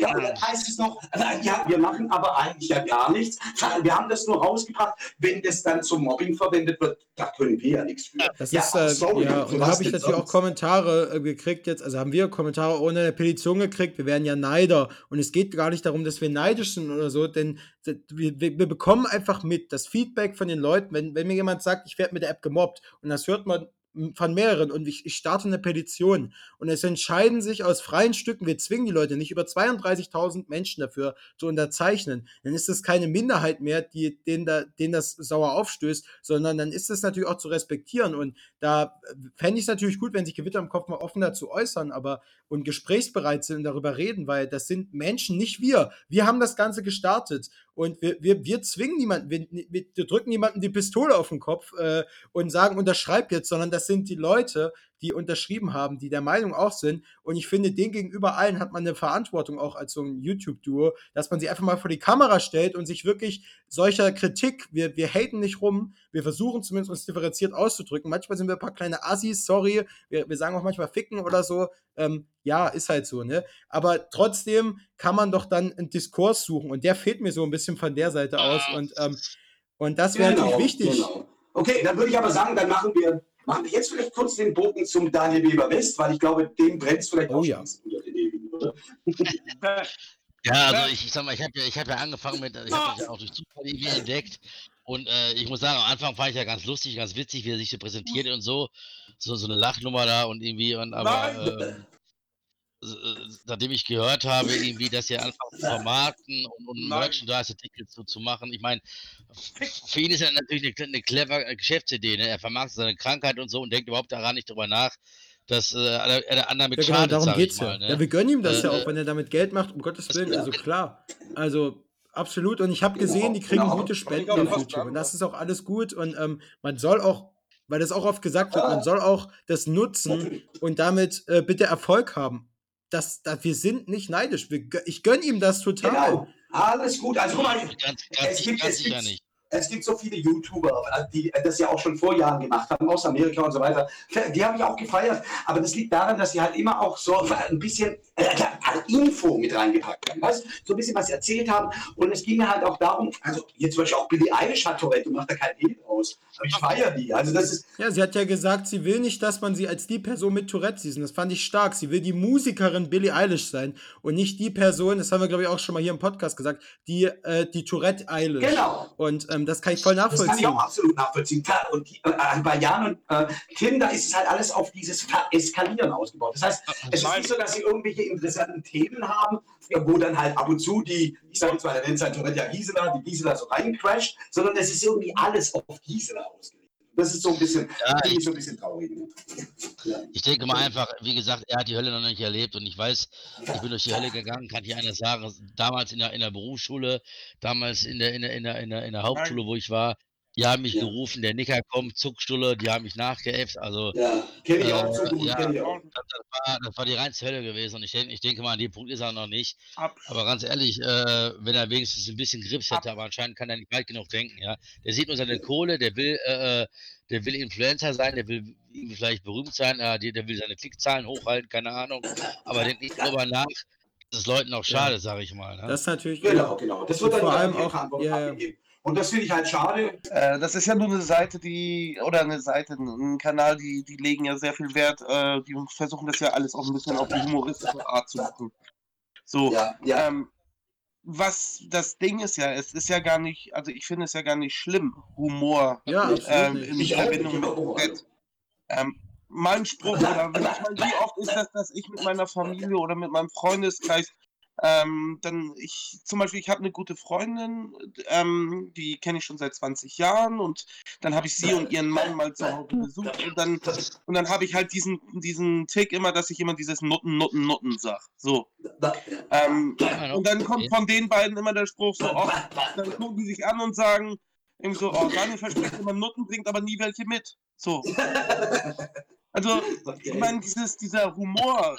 ja, dann heißt es noch, äh, ja, wir machen aber eigentlich ja gar nichts. Wir haben das nur rausgebracht, wenn das dann zum Mobbing verwendet wird, da können wir ja nichts für. Das ja, ist, äh, sorry, ja, und da habe ich natürlich auch? Kommentare äh, gekriegt jetzt, also haben wir Kommentare ohne Petition gekriegt, wir werden ja Neider und es geht gar nicht darum, dass wir neidisch sind oder so, denn wir wir bekommen einfach mit das Feedback von den Leuten, wenn, wenn mir jemand sagt, ich werde mit der App gemobbt und das hört man von mehreren und ich, ich starte eine Petition. Und es entscheiden sich aus freien Stücken, wir zwingen die Leute nicht über 32.000 Menschen dafür zu unterzeichnen, dann ist es keine Minderheit mehr, die, denen, da, denen das sauer aufstößt, sondern dann ist es natürlich auch zu respektieren. Und da fände ich es natürlich gut, wenn sich Gewitter im Kopf mal offen dazu äußern, aber und gesprächsbereit sind und darüber reden, weil das sind Menschen, nicht wir. Wir haben das Ganze gestartet und wir, wir, wir zwingen niemanden, wir, wir, drücken niemanden die Pistole auf den Kopf äh, und sagen, unterschreib jetzt, sondern das sind die Leute, die unterschrieben haben, die der Meinung auch sind. Und ich finde, den gegenüber allen hat man eine Verantwortung auch als so ein YouTube-Duo, dass man sie einfach mal vor die Kamera stellt und sich wirklich solcher Kritik, wir, wir haten nicht rum, wir versuchen zumindest uns differenziert auszudrücken. Manchmal sind wir ein paar kleine Assis, sorry, wir, wir sagen auch manchmal ficken oder so. Ähm, ja, ist halt so, ne? Aber trotzdem kann man doch dann einen Diskurs suchen und der fehlt mir so ein bisschen von der Seite aus und, ähm, und das wäre Genau, natürlich wichtig. genau. Okay, dann würde ich aber sagen, dann machen wir, machen wir jetzt vielleicht kurz den Bogen zum Daniel Weber West, weil ich glaube, dem brennt es vielleicht Oh auch ja. Ja, also ich, ich sag mal, ich habe ja, ich hab ja angefangen mit, ich habe mich ja auch durch Zufall irgendwie entdeckt. Und äh, ich muss sagen, am Anfang fand ich ja ganz lustig, ganz witzig, wie er sich so präsentiert und so. So, so eine Lachnummer da und irgendwie, und aber äh, nachdem ich gehört habe, irgendwie, dass er anfangen zu vermarkten und, und. Merchandise-Artikel zu, zu machen. Ich meine, für ihn ist er natürlich eine, eine clever äh, Geschäftsidee, ne? Er vermarktet seine Krankheit und so und denkt überhaupt daran nicht drüber nach, dass äh, alle anderen mit Ja, genau, schadet, darum ich geht's ja. mal, ne? Ja, wir gönnen ihm das ja Äh, auch, wenn er damit Geld macht, um Gottes Willen, also klar. Also absolut. Und ich habe Genau, gesehen, die kriegen genau. gute Spenden auf YouTube. Und das ist auch alles gut. Und ähm, man soll auch, weil das auch oft gesagt wird, man soll auch das nutzen und damit äh, bitte Erfolg haben. Das, das, wir sind nicht neidisch. Wir, ich gönne ihm das total. Genau, alles gut. Also guck mal, Ganz, ganz, es gibt, ganz es sicher gibt, nicht. Es gibt so viele YouTuber, die das ja auch schon vor Jahren gemacht haben, aus Amerika und so weiter. Die habe ich auch gefeiert. Aber das liegt daran, dass sie halt immer auch so ein bisschen äh, Info mit reingepackt haben. Weißt? So ein bisschen was erzählt haben. Und es ging halt auch darum, also jetzt zum Beispiel auch Billy Eilish hat Tourette und macht da kein Hehl draus. Aber ich feiere die. Also das ist. Ja, sie hat ja gesagt, sie will nicht, dass man sie als die Person mit Tourette sieht. Und das fand ich stark. Sie will die Musikerin Billy Eilish sein und nicht die Person, das haben wir, glaube ich, auch schon mal hier im Podcast gesagt, die, äh, die Tourette Eilish. Genau. Und ähm, das kann ich voll nachvollziehen. Das kann ich auch absolut nachvollziehen. Klar, und die, äh, bei Jan und äh, Tim, da ist es halt alles auf dieses Eskalieren ausgebaut. Das heißt, es ist nicht so, dass sie irgendwelche interessanten Themen haben, wo dann halt ab und zu die, ich sage jetzt mal, der nennt Tourette ja Gisela, die Gisela so reincrasht, sondern es ist irgendwie alles auf Gisela ausgelegt. Das ist so ein bisschen, ja, ich, so ein bisschen traurig. Ne? Ja. Ich denke mal einfach, wie gesagt, er hat die Hölle noch nicht erlebt und ich weiß, ich bin durch die Hölle gegangen, kann ich einer sagen, damals in der, in der Berufsschule, damals in der, in der, in der, in der, in der Hauptschule, wo ich war, die haben mich ja. gerufen, der Nicker kommt, Zuckstulle, die haben mich nachgeäfft. Also, ja, kenne ich auch so gut, ja, ich auch. Das, das, war, das war die reinste Hölle gewesen und ich denke, ich denke mal, an dem Punkt ist er noch nicht. Ab. Aber ganz ehrlich, äh, wenn er wenigstens ein bisschen Grips hätte, Ab. aber anscheinend kann er nicht weit genug denken. Ja? Der sieht nur seine Kohle, der will, äh, äh der will Influencer sein, der will vielleicht berühmt sein, äh, der will seine Klickzahlen hochhalten, keine Ahnung. Aber denkt nicht darüber nach, das ist Leuten auch schade, ja. sage ich mal. Ne? Das ist natürlich. Genau, genau. Das wird dann vor allem auch. Ja, und das finde ich halt schade. Äh, das ist ja nur eine Seite, die, oder eine Seite, ein Kanal, die, die legen ja sehr viel Wert, äh, die versuchen das ja alles auch ein bisschen auf die humoristische Art zu machen. So, ja, ja. Ähm, was das Ding ist ja, es ist ja gar nicht, also ich finde es ja gar nicht schlimm, Humor ja, ähm, in ich Verbindung mit ähm, mein Spruch, oder ich meine, wie oft ist das, dass ich mit meiner Familie oder mit meinem Freundeskreis ähm, dann ich zum Beispiel, ich habe eine gute Freundin, ähm, die kenne ich schon seit 20 Jahren und dann habe ich sie und ihren Mann mal zu Hause besucht und dann, und dann habe ich halt diesen, diesen Tick immer, dass ich immer dieses Nutten, Nutten, Nutten sage. So. Ähm, und dann kommt von den beiden immer der Spruch so, oh, dann gucken die sich an und sagen, irgendwie so, oh, Daniel verspricht immer Nutten, bringt aber nie welche mit. So. Also, ich meine, dieses, dieser Humor,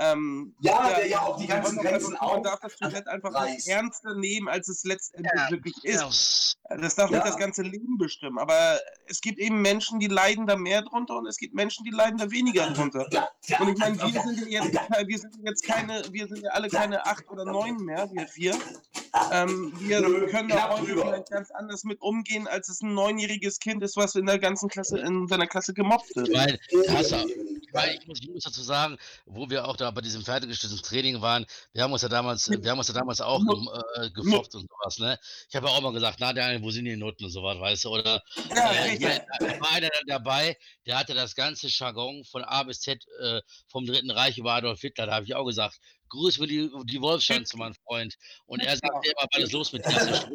ähm, ja, der, der, ja auch die ganzen Grenzen auch. Man darf das Tourette einfach reißt. ernster nehmen, als es letztendlich ja, wirklich ist. Ja. Das darf ja. nicht das ganze Leben bestimmen. Aber es gibt eben Menschen, die leiden da mehr drunter und es gibt Menschen, die leiden da weniger drunter. Und ich meine, wir sind ja jetzt, wir sind jetzt keine, wir sind ja alle keine acht oder neun mehr, wir vier. Ähm, wir Nö, können da heute vielleicht ganz anders mit umgehen, als es ein neunjähriges Kind ist, was in der ganzen Klasse, in seiner Klasse gemobbt wird. Weil, Kassa, weil ich muss, ich muss dazu sagen, wo wir auch da bei diesem fertiggestellten Training waren, wir haben uns ja damals, wir haben uns ja damals auch äh, gefoppt und sowas, ne? Ich habe ja auch mal gesagt, na Daniel, wo sind die Noten und sowas, weißt du? Oder ja, äh, hier, da war einer dabei, der hatte das ganze Jargon von A bis Z äh, vom Dritten Reich über Adolf Hitler. Da habe ich auch gesagt, grüß mir die, die Wolfschanze, mein Freund. Und er sagte immer, was ist los mit dir?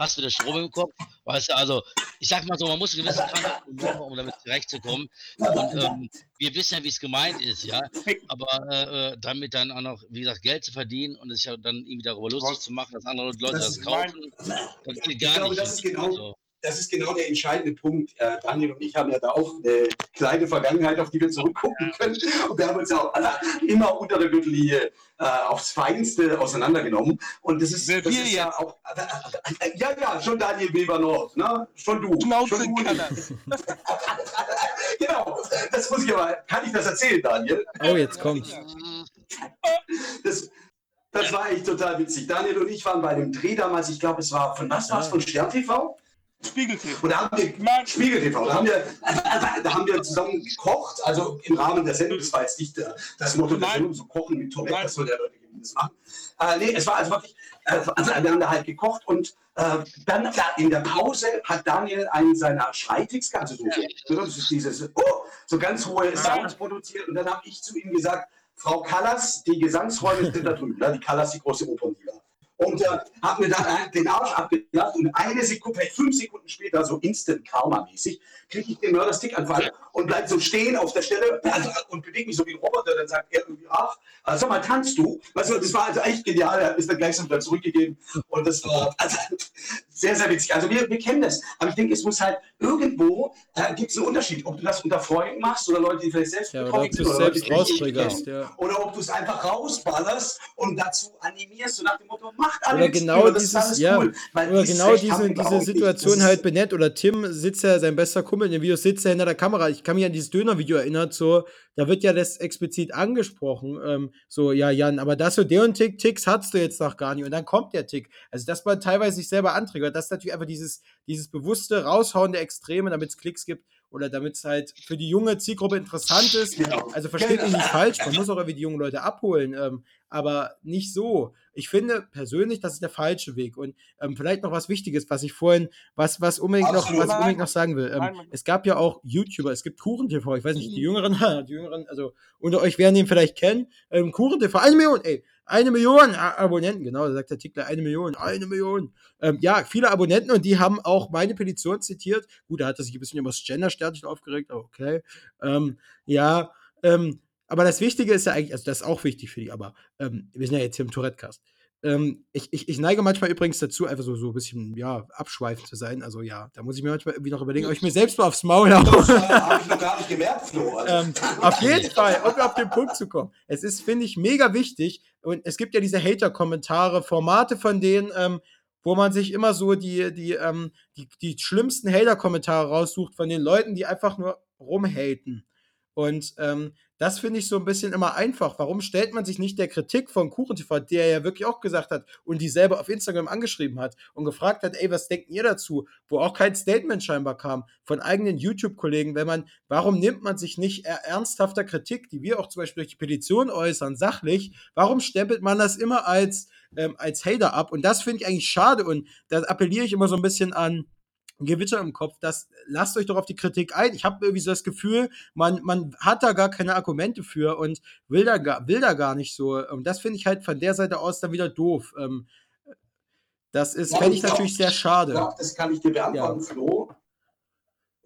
hast du das Strom im Kopf? Weißt du, also, ich sag mal so, man muss eine gewisse Krankheit haben, um damit zurechtzukommen. Und ähm, wir wissen ja, wie es gemeint ist, ja. Aber äh, äh, damit dann auch noch, wie gesagt, Geld zu verdienen und es ja dann irgendwie darüber lustig zu machen, dass andere Leute das, das kaufen, das geht gar ich glaube, nicht. Das ist genau, also das ist genau der entscheidende Punkt. Äh, Daniel und ich haben ja da auch eine kleine Vergangenheit, auf die wir zurückgucken können. Und wir haben uns ja auch immer unter der Gürtellinie äh, aufs Feinste auseinandergenommen. Und das ist, das ist ja auch. Äh, äh, ja, ja, schon Daniel Weber Nord, ne? Schon du. Schnauze schon du. genau, das muss ich aber. Kann ich das erzählen, Daniel? Oh, jetzt kommt's. Das, das war echt total witzig. Daniel und ich waren bei dem Dreh damals, ich glaube, es war von was war es, von Stern TV? Spiegel TV. Und da haben wir, Spiegel TV, da haben wir, da haben wir zusammen gekocht, also im Rahmen der Sendung, das war jetzt nicht das Motto der Sendung, so kochen mit Tourette, das soll der Leute das machen. Äh, nee, es war also wirklich, äh, also wir haben da halt gekocht und äh, dann in der Pause hat Daniel einen seiner Schreiticks, also so, so, das ist dieses, oh, so ganz hohe Sounds produziert und dann habe ich zu ihm gesagt, Frau Callas, die Gesangsräume sind da drüben, ne? die Callas, die große Operndiva und äh, habe mir dann den Arsch abgelacht und eine Sekunde, vielleicht fünf Sekunden später, so instant Karma-mäßig, kriege ich den Mörder-Stick-Anfall und bleib so stehen auf der Stelle also, und bewege mich so wie ein Roboter. Dann sagt er irgendwie, ach, also mal, tanzt du? Weißt du, das war also echt genial. Er hat es dann gleich so wieder zurückgegeben und das war also, sehr, sehr witzig. Also wir, wir kennen das, aber ich denke, es muss halt irgendwo, äh, gibt es einen Unterschied, ob du das unter Freunden machst oder Leute, die vielleicht selbst ja, betroffen sind oder selbst Leute, die ja. oder ob du es einfach rausballerst und dazu animierst, so nach dem Motto, mach macht alle oder genau das dieses, ist alles ja, cool. Oder genau diese, diese nicht. Situation Das halt ist- benennt. Oder Tim sitzt ja, sein bester Kumpel in dem Video, sitzt ja hinter der Kamera. Ich kann mich an dieses Döner-Video erinnern, so, da wird ja das explizit angesprochen. Ähm, so, ja, Jan, aber das so der und Tick, Ticks hast du jetzt noch gar nicht. Und dann kommt der Tick. Also, dass man teilweise sich selber anträgt. Das ist natürlich einfach dieses, dieses bewusste Raushauen der Extreme, damit es Klicks gibt oder damit es halt für die junge Zielgruppe interessant ist. Genau. Also versteht mich Genau. nicht falsch, man muss auch irgendwie die jungen Leute abholen, ähm, aber nicht so. Ich finde persönlich, das ist der falsche Weg. Und ähm, vielleicht noch was Wichtiges, was ich vorhin, was, was unbedingt noch, was unbedingt noch sagen will. Ähm, es gab ja auch YouTuber, es gibt KuchenTV, ich weiß nicht, die Jüngeren, die Jüngeren, also unter euch werden ihn vielleicht kennen. Ähm, KuchenTV, eine Million, ey, eine Million Abonnenten, genau, da sagt der Tickler, eine Million, eine Million. Ähm, ja, viele Abonnenten und die haben auch meine Petition zitiert. Gut, da hat er sich ein bisschen über das Gender-Sternchen aufgeregt, aber okay. Ähm, ja, ähm, aber das Wichtige ist ja eigentlich, also das ist auch wichtig für die, aber ähm, wir sind ja jetzt hier im Tourette-Cast. Ähm, ich, ich, ich neige manchmal übrigens dazu, einfach so, so ein bisschen, ja, abschweifend zu sein. Also ja, da muss ich mir manchmal irgendwie noch überlegen, ob ich mir selbst mal aufs Maul haue. Habe ich noch gar nicht gemerkt, Flo. Also, Ähm, auf jeden Fall, um auf den Punkt zu kommen. Es ist, finde ich, mega wichtig. Und es gibt ja diese Hater-Kommentare, Formate von denen, ähm, wo man sich immer so die, die, ähm, die, die schlimmsten Hater-Kommentare raussucht von den Leuten, die einfach nur rumhaten. Und ähm, das finde ich so ein bisschen immer einfach. Warum stellt man sich nicht der Kritik von KuchenTV, der ja wirklich auch gesagt hat und die selber auf Instagram angeschrieben hat und gefragt hat, ey, was denkt ihr dazu? Wo auch kein Statement scheinbar kam von eigenen YouTube-Kollegen, wenn man, warum nimmt man sich nicht er- ernsthafter Kritik, die wir auch zum Beispiel durch die Petition äußern, sachlich, warum stempelt man das immer als, ähm, als Hater ab? Und das finde ich eigentlich schade und da appelliere ich immer so ein bisschen an, Gewitter im Kopf, das lasst euch doch auf die Kritik ein. Ich habe irgendwie so das Gefühl, man, man hat da gar keine Argumente für und will da gar, will da gar nicht so. Und das finde ich halt von der Seite aus dann wieder doof. Ähm, das ist, Ja, fände ich ich glaub- natürlich sehr schade. Ich glaube, das kann ich dir beantworten, Flo.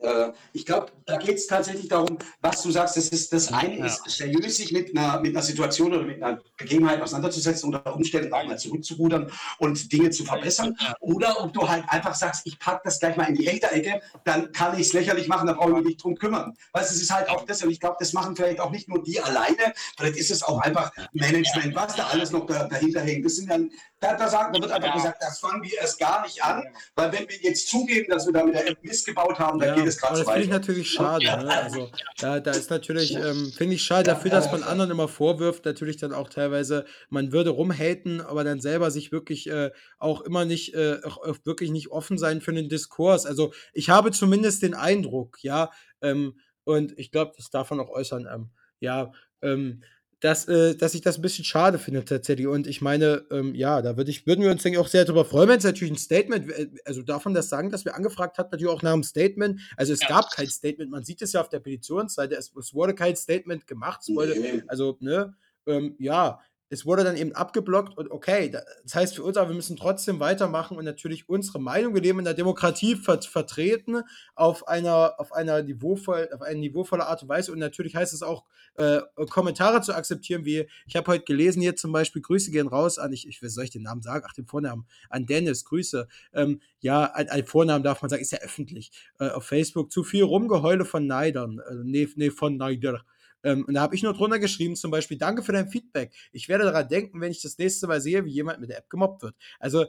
Äh, ich glaube, da geht es tatsächlich darum, was du sagst. Das, ist, das eine Ja. ist, seriös sich mit einer, mit einer Situation oder mit einer Begebenheit auseinanderzusetzen oder Umständen auch mal zurückzurudern und Dinge zu verbessern. Oder ob du halt einfach sagst, ich packe das gleich mal in die Hater-Ecke, dann kann ich es lächerlich machen, dann brauche ich mich nicht drum kümmern. Weißt du, es ist halt auch das, und ich glaube, das machen vielleicht auch nicht nur die alleine, vielleicht ist es auch einfach Management, was da alles noch da, dahinter hängt. Das sind dann, da, da, sagt, da wird einfach Ja. gesagt, das fangen wir erst gar nicht an, weil wenn wir jetzt zugeben, dass wir da mit der App Mist gebaut haben, dann Ja, geht es gerade so das finde ich weiter. natürlich schade. Ja. Ne? Also da, da ist natürlich, ähm, finde ich schade dafür, dass man anderen immer vorwirft, natürlich dann auch teilweise, man würde rumhaten, aber dann selber sich wirklich äh, auch immer nicht, äh, auch, wirklich nicht offen sein für einen Diskurs. Also ich habe zumindest den Eindruck, ja, ähm, und ich glaube, das darf man auch äußern, ähm, ja, ähm, dass, äh, dass ich das ein bisschen schade finde tatsächlich. Und ich meine, ähm, ja, da würd ich, würden wir uns, denke ich, auch sehr darüber freuen, wenn es natürlich ein Statement, äh, also darf man das sagen, dass wir angefragt hat, natürlich auch nach einem Statement. Also es Ja. gab kein Statement, man sieht es ja auf der Petitionsseite, es, es wurde kein Statement gemacht, es wurde, also, ne, ähm, ja, es wurde dann eben abgeblockt und okay, da- das heißt für uns aber, wir müssen trotzdem weitermachen und natürlich unsere Meinung, wir leben in der Demokratie, ver vertreten auf einer, auf einer niveauvoll, auf eine niveauvolle Art und Weise und natürlich heißt es auch, äh, Kommentare zu akzeptieren, wie ich habe heute gelesen hier zum Beispiel, Grüße gehen raus an, ich, ich wie soll ich den Namen sagen? Ach, den Vornamen, an Dennis, Grüße. Ähm, ja, ein, ein Vornamen darf man sagen, ist ja öffentlich. Äh, auf Facebook zu viel Rumgeheule von Neidern. Äh, nee, nee, von Neider. Ähm, und da habe ich nur drunter geschrieben, zum Beispiel, danke für dein Feedback. Ich werde daran denken, wenn ich das nächste Mal sehe, wie jemand mit der App gemobbt wird. Also,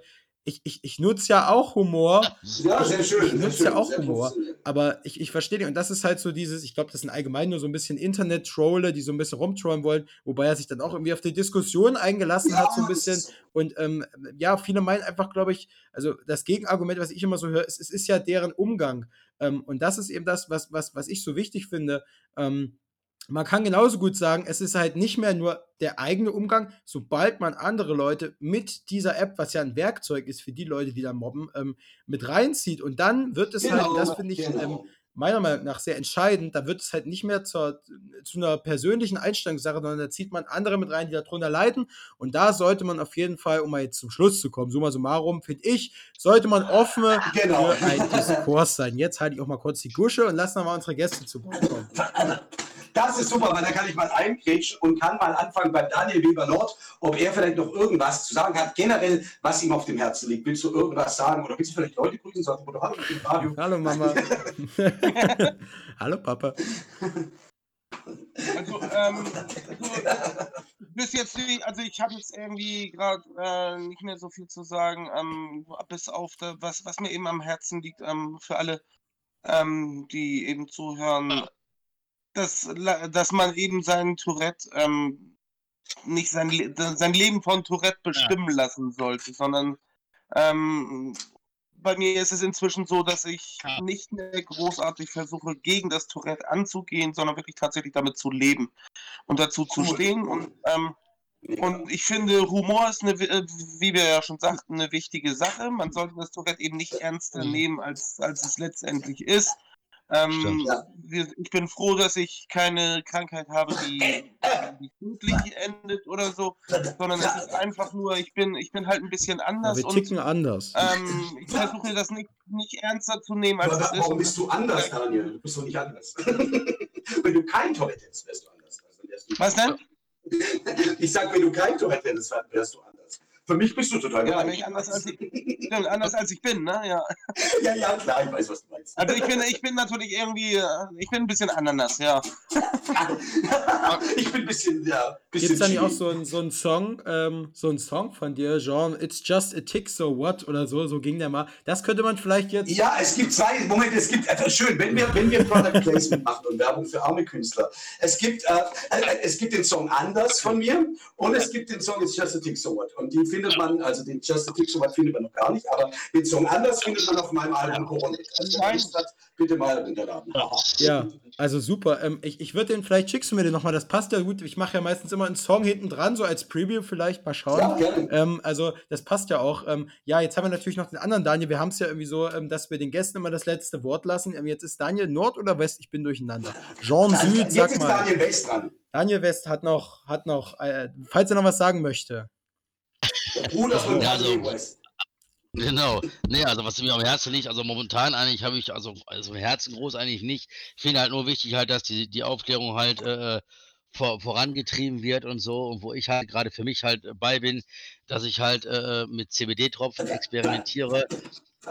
ich, ich, ich nutze ja auch Humor. Ja, sehr schön. Ich nutze ja auch Humor. Aber ich, ich verstehe nicht. Und das ist halt so dieses, ich glaube, das sind allgemein nur so ein bisschen Internet-Trolle, die so ein bisschen rumtrollen wollen, wobei er sich dann auch irgendwie auf die Diskussion eingelassen Ja, hat, so ein bisschen. Und ähm, ja, viele meinen einfach, glaube ich, also das Gegenargument, was ich immer so höre, ist, es ist ja deren Umgang. Ähm, und das ist eben das, was, was, was ich so wichtig finde. Ähm, man kann genauso gut sagen, es ist halt nicht mehr nur der eigene Umgang, sobald man andere Leute mit dieser App, was ja ein Werkzeug ist für die Leute, die da mobben, ähm, mit reinzieht. Und dann wird es halt, Genau, das finde ich ähm, genau. meiner Meinung nach sehr entscheidend, da wird es halt nicht mehr zur, zu einer persönlichen Einstellungssache, sondern da zieht man andere mit rein, die darunter leiden. Und da sollte man auf jeden Fall, um mal jetzt zum Schluss zu kommen, summa summarum, finde ich, sollte man offen Genau. für einen Diskurs sein. Jetzt halte ich auch mal kurz die Gusche und lassen wir mal unsere Gäste zu Wort kommen. Das ist super, weil da kann ich mal eingrätschen und kann mal anfangen bei Daniel Weber Nord, ob er vielleicht noch irgendwas zu sagen hat, generell, was ihm auf dem Herzen liegt. Willst du irgendwas sagen oder willst du vielleicht Leute grüßen, sagen, oder hallo im Radio? Hallo Mama. Hallo Papa. Also, ähm, du bist jetzt nicht, also ich habe jetzt irgendwie gerade äh, nicht mehr so viel zu sagen, ähm, bis auf das, was, was mir eben am Herzen liegt, ähm, für alle, ähm, die eben zuhören, dass, dass man eben seinen Tourette ähm, nicht sein, sein Leben von Tourette bestimmen ja. lassen sollte, sondern ähm, bei mir ist es inzwischen so, dass ich ja. nicht mehr großartig versuche, gegen das Tourette anzugehen, sondern wirklich tatsächlich damit zu leben und dazu zu stehen. Und, ähm, und ich finde, Humor ist, eine, äh, wie wir ja schon sagten, eine wichtige Sache. Man sollte das Tourette eben nicht ernster mhm. nehmen, als, als es letztendlich ist. Ähm, wir, ich bin froh, dass ich keine Krankheit habe, die, die tödlich endet oder so, sondern es ist einfach nur, ich bin, ich bin halt ein bisschen anders. Ja, wir ticken und, anders. Ähm, ich versuche das nicht, nicht ernster zu nehmen, als Aber, es ist. Warum bist du anders, Daniel? Du bist doch nicht anders. wenn du kein hättest, wärst du anders. Also, Was denn? Ich sag, wenn du kein hättest, wärst du anders. Für mich bist du total ja, ich anders, als ich, anders als ich bin, ne? Ja. ja, ja, klar, ich weiß, was du meinst. Also ich bin, ich bin natürlich irgendwie, äh, ich bin ein bisschen Ananas, ja. ich bin ein bisschen, ja. Gibt es da nicht auch so einen so Song, ähm, so einen Song von dir, Jean, It's just a tick, so what oder so, so ging der mal. Das könnte man vielleicht jetzt. Ja, es gibt zwei, Moment, es gibt etwas schön, wenn wir, wenn wir Product Placement machen und Werbung für arme Künstler. Es gibt, äh, äh, es gibt den Song Anders von mir und es gibt den Song It's just a tick, so what. Und die findet man, also den Just a Tick so weit findet man noch gar nicht, aber den Song anders findet man auf meinem Album Corona. Also wer Lust hat, bitte mal runterladen. Ja, also super. Ähm, ich ich würde den, vielleicht schickst du mir den nochmal, das passt ja gut. Ich mache ja meistens immer einen Song hinten dran, so als Preview vielleicht, mal schauen. Ja, gerne. Ähm, also das passt ja auch. Ähm, ja, jetzt haben wir natürlich noch den anderen Daniel. Wir haben es ja irgendwie so, ähm, dass wir den Gästen immer das letzte Wort lassen. Ähm, jetzt ist Daniel Nord oder West? Ich bin durcheinander. Jean Süd, sag jetzt mal. Ist Daniel West dran. Daniel West hat noch, hat noch, äh, falls er noch was sagen möchte. Bruder von also, Genau. Nee, also was mir am Herzen liegt, also momentan eigentlich habe ich, also, also im Herzen groß eigentlich nicht. Ich finde halt nur wichtig halt, dass die, die Aufklärung halt äh, vor, vorangetrieben wird und so. Und wo ich halt gerade für mich halt bei bin, dass ich halt äh, mit CBD-Tropfen experimentiere.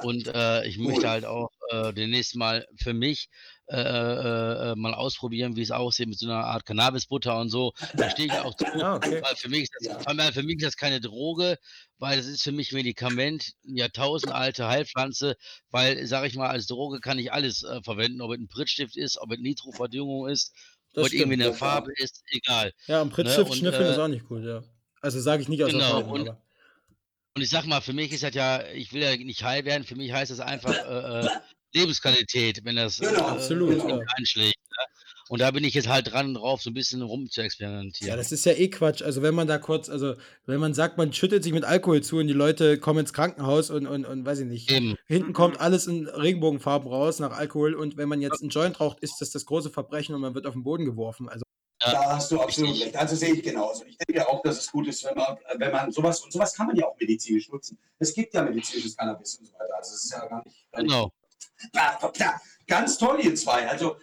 Und äh, ich möchte halt auch äh, demnächst mal für mich äh, äh, äh, mal ausprobieren, wie es aussieht mit so einer Art Cannabisbutter und so. Da stehe ich auch zu. Ah, okay. weil, für mich ist das, weil für mich ist das keine Droge, weil es ist für mich Medikament, jahrtausendalte Heilpflanze, weil, sage ich mal, als Droge kann ich alles äh, verwenden, ob es ein Prittstift ist, ob es Nitroverdüngung ist, ob es irgendwie eine Farbe ist, egal. Ja, ein Prittstift ne? schnüffeln ist auch nicht gut, ja. Also sage ich nicht aus genau, Erfahrung, und, und ich sag mal, für mich ist das ja, ich will ja nicht heil werden, für mich heißt das einfach äh, Lebensqualität, wenn das genau, äh, absolut, ja. einschlägt. Ne? Und da bin ich jetzt halt dran drauf, so ein bisschen rum zu experimentieren. Ja, das ist ja eh Quatsch. Also wenn man da kurz, also wenn man sagt, man schüttet sich mit Alkohol zu und die Leute kommen ins Krankenhaus und, und, und weiß ich nicht, Eben. hinten kommt alles in Regenbogenfarben raus nach Alkohol und wenn man jetzt einen Joint raucht, ist das das große Verbrechen und man wird auf den Boden geworfen. Also da hast du absolut recht. Also sehe ich genauso. Ich denke auch, dass es gut ist, wenn man, wenn man sowas, und sowas kann man ja auch medizinisch nutzen. Es gibt ja medizinisches Cannabis und so weiter. Also es ist ja gar nicht. Gar genau. Ganz toll, ihr zwei. Also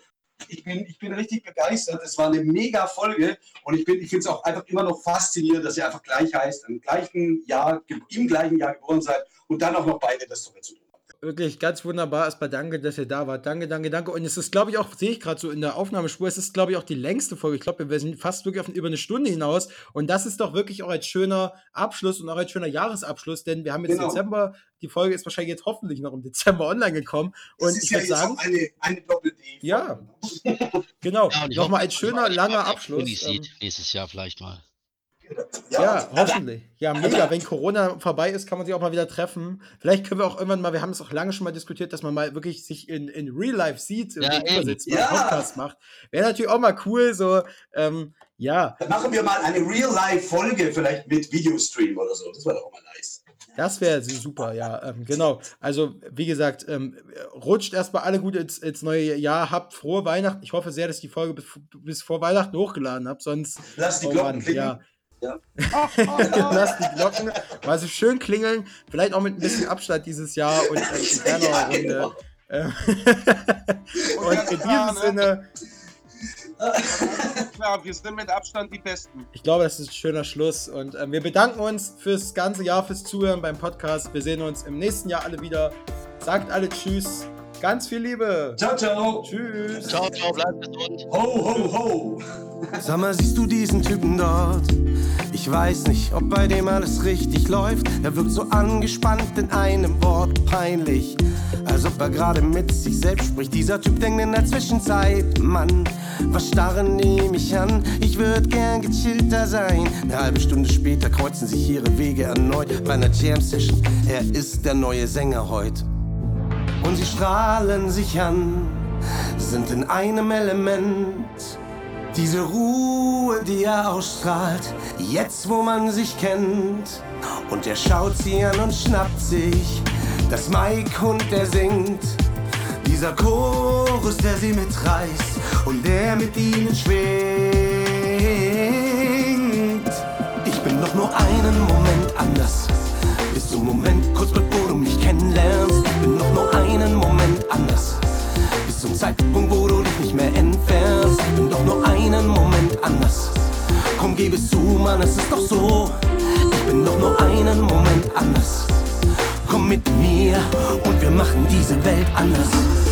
ich bin, ich bin richtig begeistert. Es war eine mega Folge und ich, ich finde es auch einfach immer noch faszinierend, dass ihr einfach gleich heißt, im gleichen Jahr, im gleichen Jahr geboren seid und dann auch noch beide das zu tun wirklich ganz wunderbar. Erstmal danke, dass ihr da wart. Danke, danke, danke. Und es ist, glaube ich, auch, sehe ich gerade so in der Aufnahmespur, es ist, glaube ich, auch die längste Folge. Ich glaube, wir sind fast wirklich auf über eine Stunde hinaus. Und das ist doch wirklich auch ein schöner Abschluss und auch ein schöner Jahresabschluss, denn wir haben jetzt genau. Dezember. Die Folge ist wahrscheinlich jetzt hoffentlich noch im Dezember online gekommen. Und ich ja würde sagen. eine, eine doppel Ja, genau. Ja, Nochmal ein schöner, langer Abschluss. Ähm, nächstes Jahr vielleicht mal. Ja, ja hoffentlich. Ja, mega. Wenn Corona vorbei ist, kann man sich auch mal wieder treffen. Vielleicht können wir auch irgendwann mal, wir haben es auch lange schon mal diskutiert, dass man mal wirklich sich in, in Real Life sieht, ja, sitzt, ja. einen Podcast macht. Wäre natürlich auch mal cool, so, ähm, ja. Dann machen wir mal eine Real Life Folge, vielleicht mit Videostream oder so. Das wäre doch auch mal nice. Das wäre super, ja, ähm, genau. Also, wie gesagt, ähm, rutscht erstmal alle gut ins, ins, neue Jahr, habt frohe Weihnachten. Ich hoffe sehr, dass ich die Folge bis, bis vor Weihnachten hochgeladen habt, sonst. Lass die oh Glocken Mann, ja. Ja. Lass die Glocken mal so schön klingeln. Vielleicht auch mit ein bisschen Abstand dieses Jahr und äh, in ja, Runde. Genau. Äh, und in diesem ne? Sinne. Klar, wir sind mit Abstand die Besten. Ich glaube, das ist ein schöner Schluss. Und äh, wir bedanken uns fürs ganze Jahr, fürs Zuhören beim Podcast. Wir sehen uns im nächsten Jahr alle wieder. Sagt alle Tschüss. Ganz viel Liebe. Ciao, ciao. Tschüss. Ciao, ciao, bleibt gesund. Ho, ho, ho. Sag mal, siehst du diesen Typen dort? Ich weiß nicht, ob bei dem alles richtig läuft. Er wirkt so angespannt in einem Wort peinlich. Als ob er gerade mit sich selbst spricht. Dieser Typ denkt in der Zwischenzeit, Mann, was starren die mich an? Ich würd gern gechillter sein. Eine halbe Stunde später kreuzen sich ihre Wege erneut bei einer Jam Session. Er ist der neue Sänger heute. Und sie strahlen sich an, sind in einem Element. Diese Ruhe, die er ausstrahlt, jetzt wo man sich kennt. Und er schaut sie an und schnappt sich das Mike und der singt. Dieser Chorus, der sie mitreißt und der mit ihnen schwingt. Ich bin doch nur einen Moment anders. Bis zum Moment, kurz bevor du mich kennenlernst. Anders. Bis zum Zeitpunkt, wo du dich nicht mehr entfernst. Ich bin doch nur einen Moment anders. Komm, gib es zu, Mann, es ist doch so. Ich bin doch nur einen Moment anders. Komm mit mir und wir machen diese Welt anders.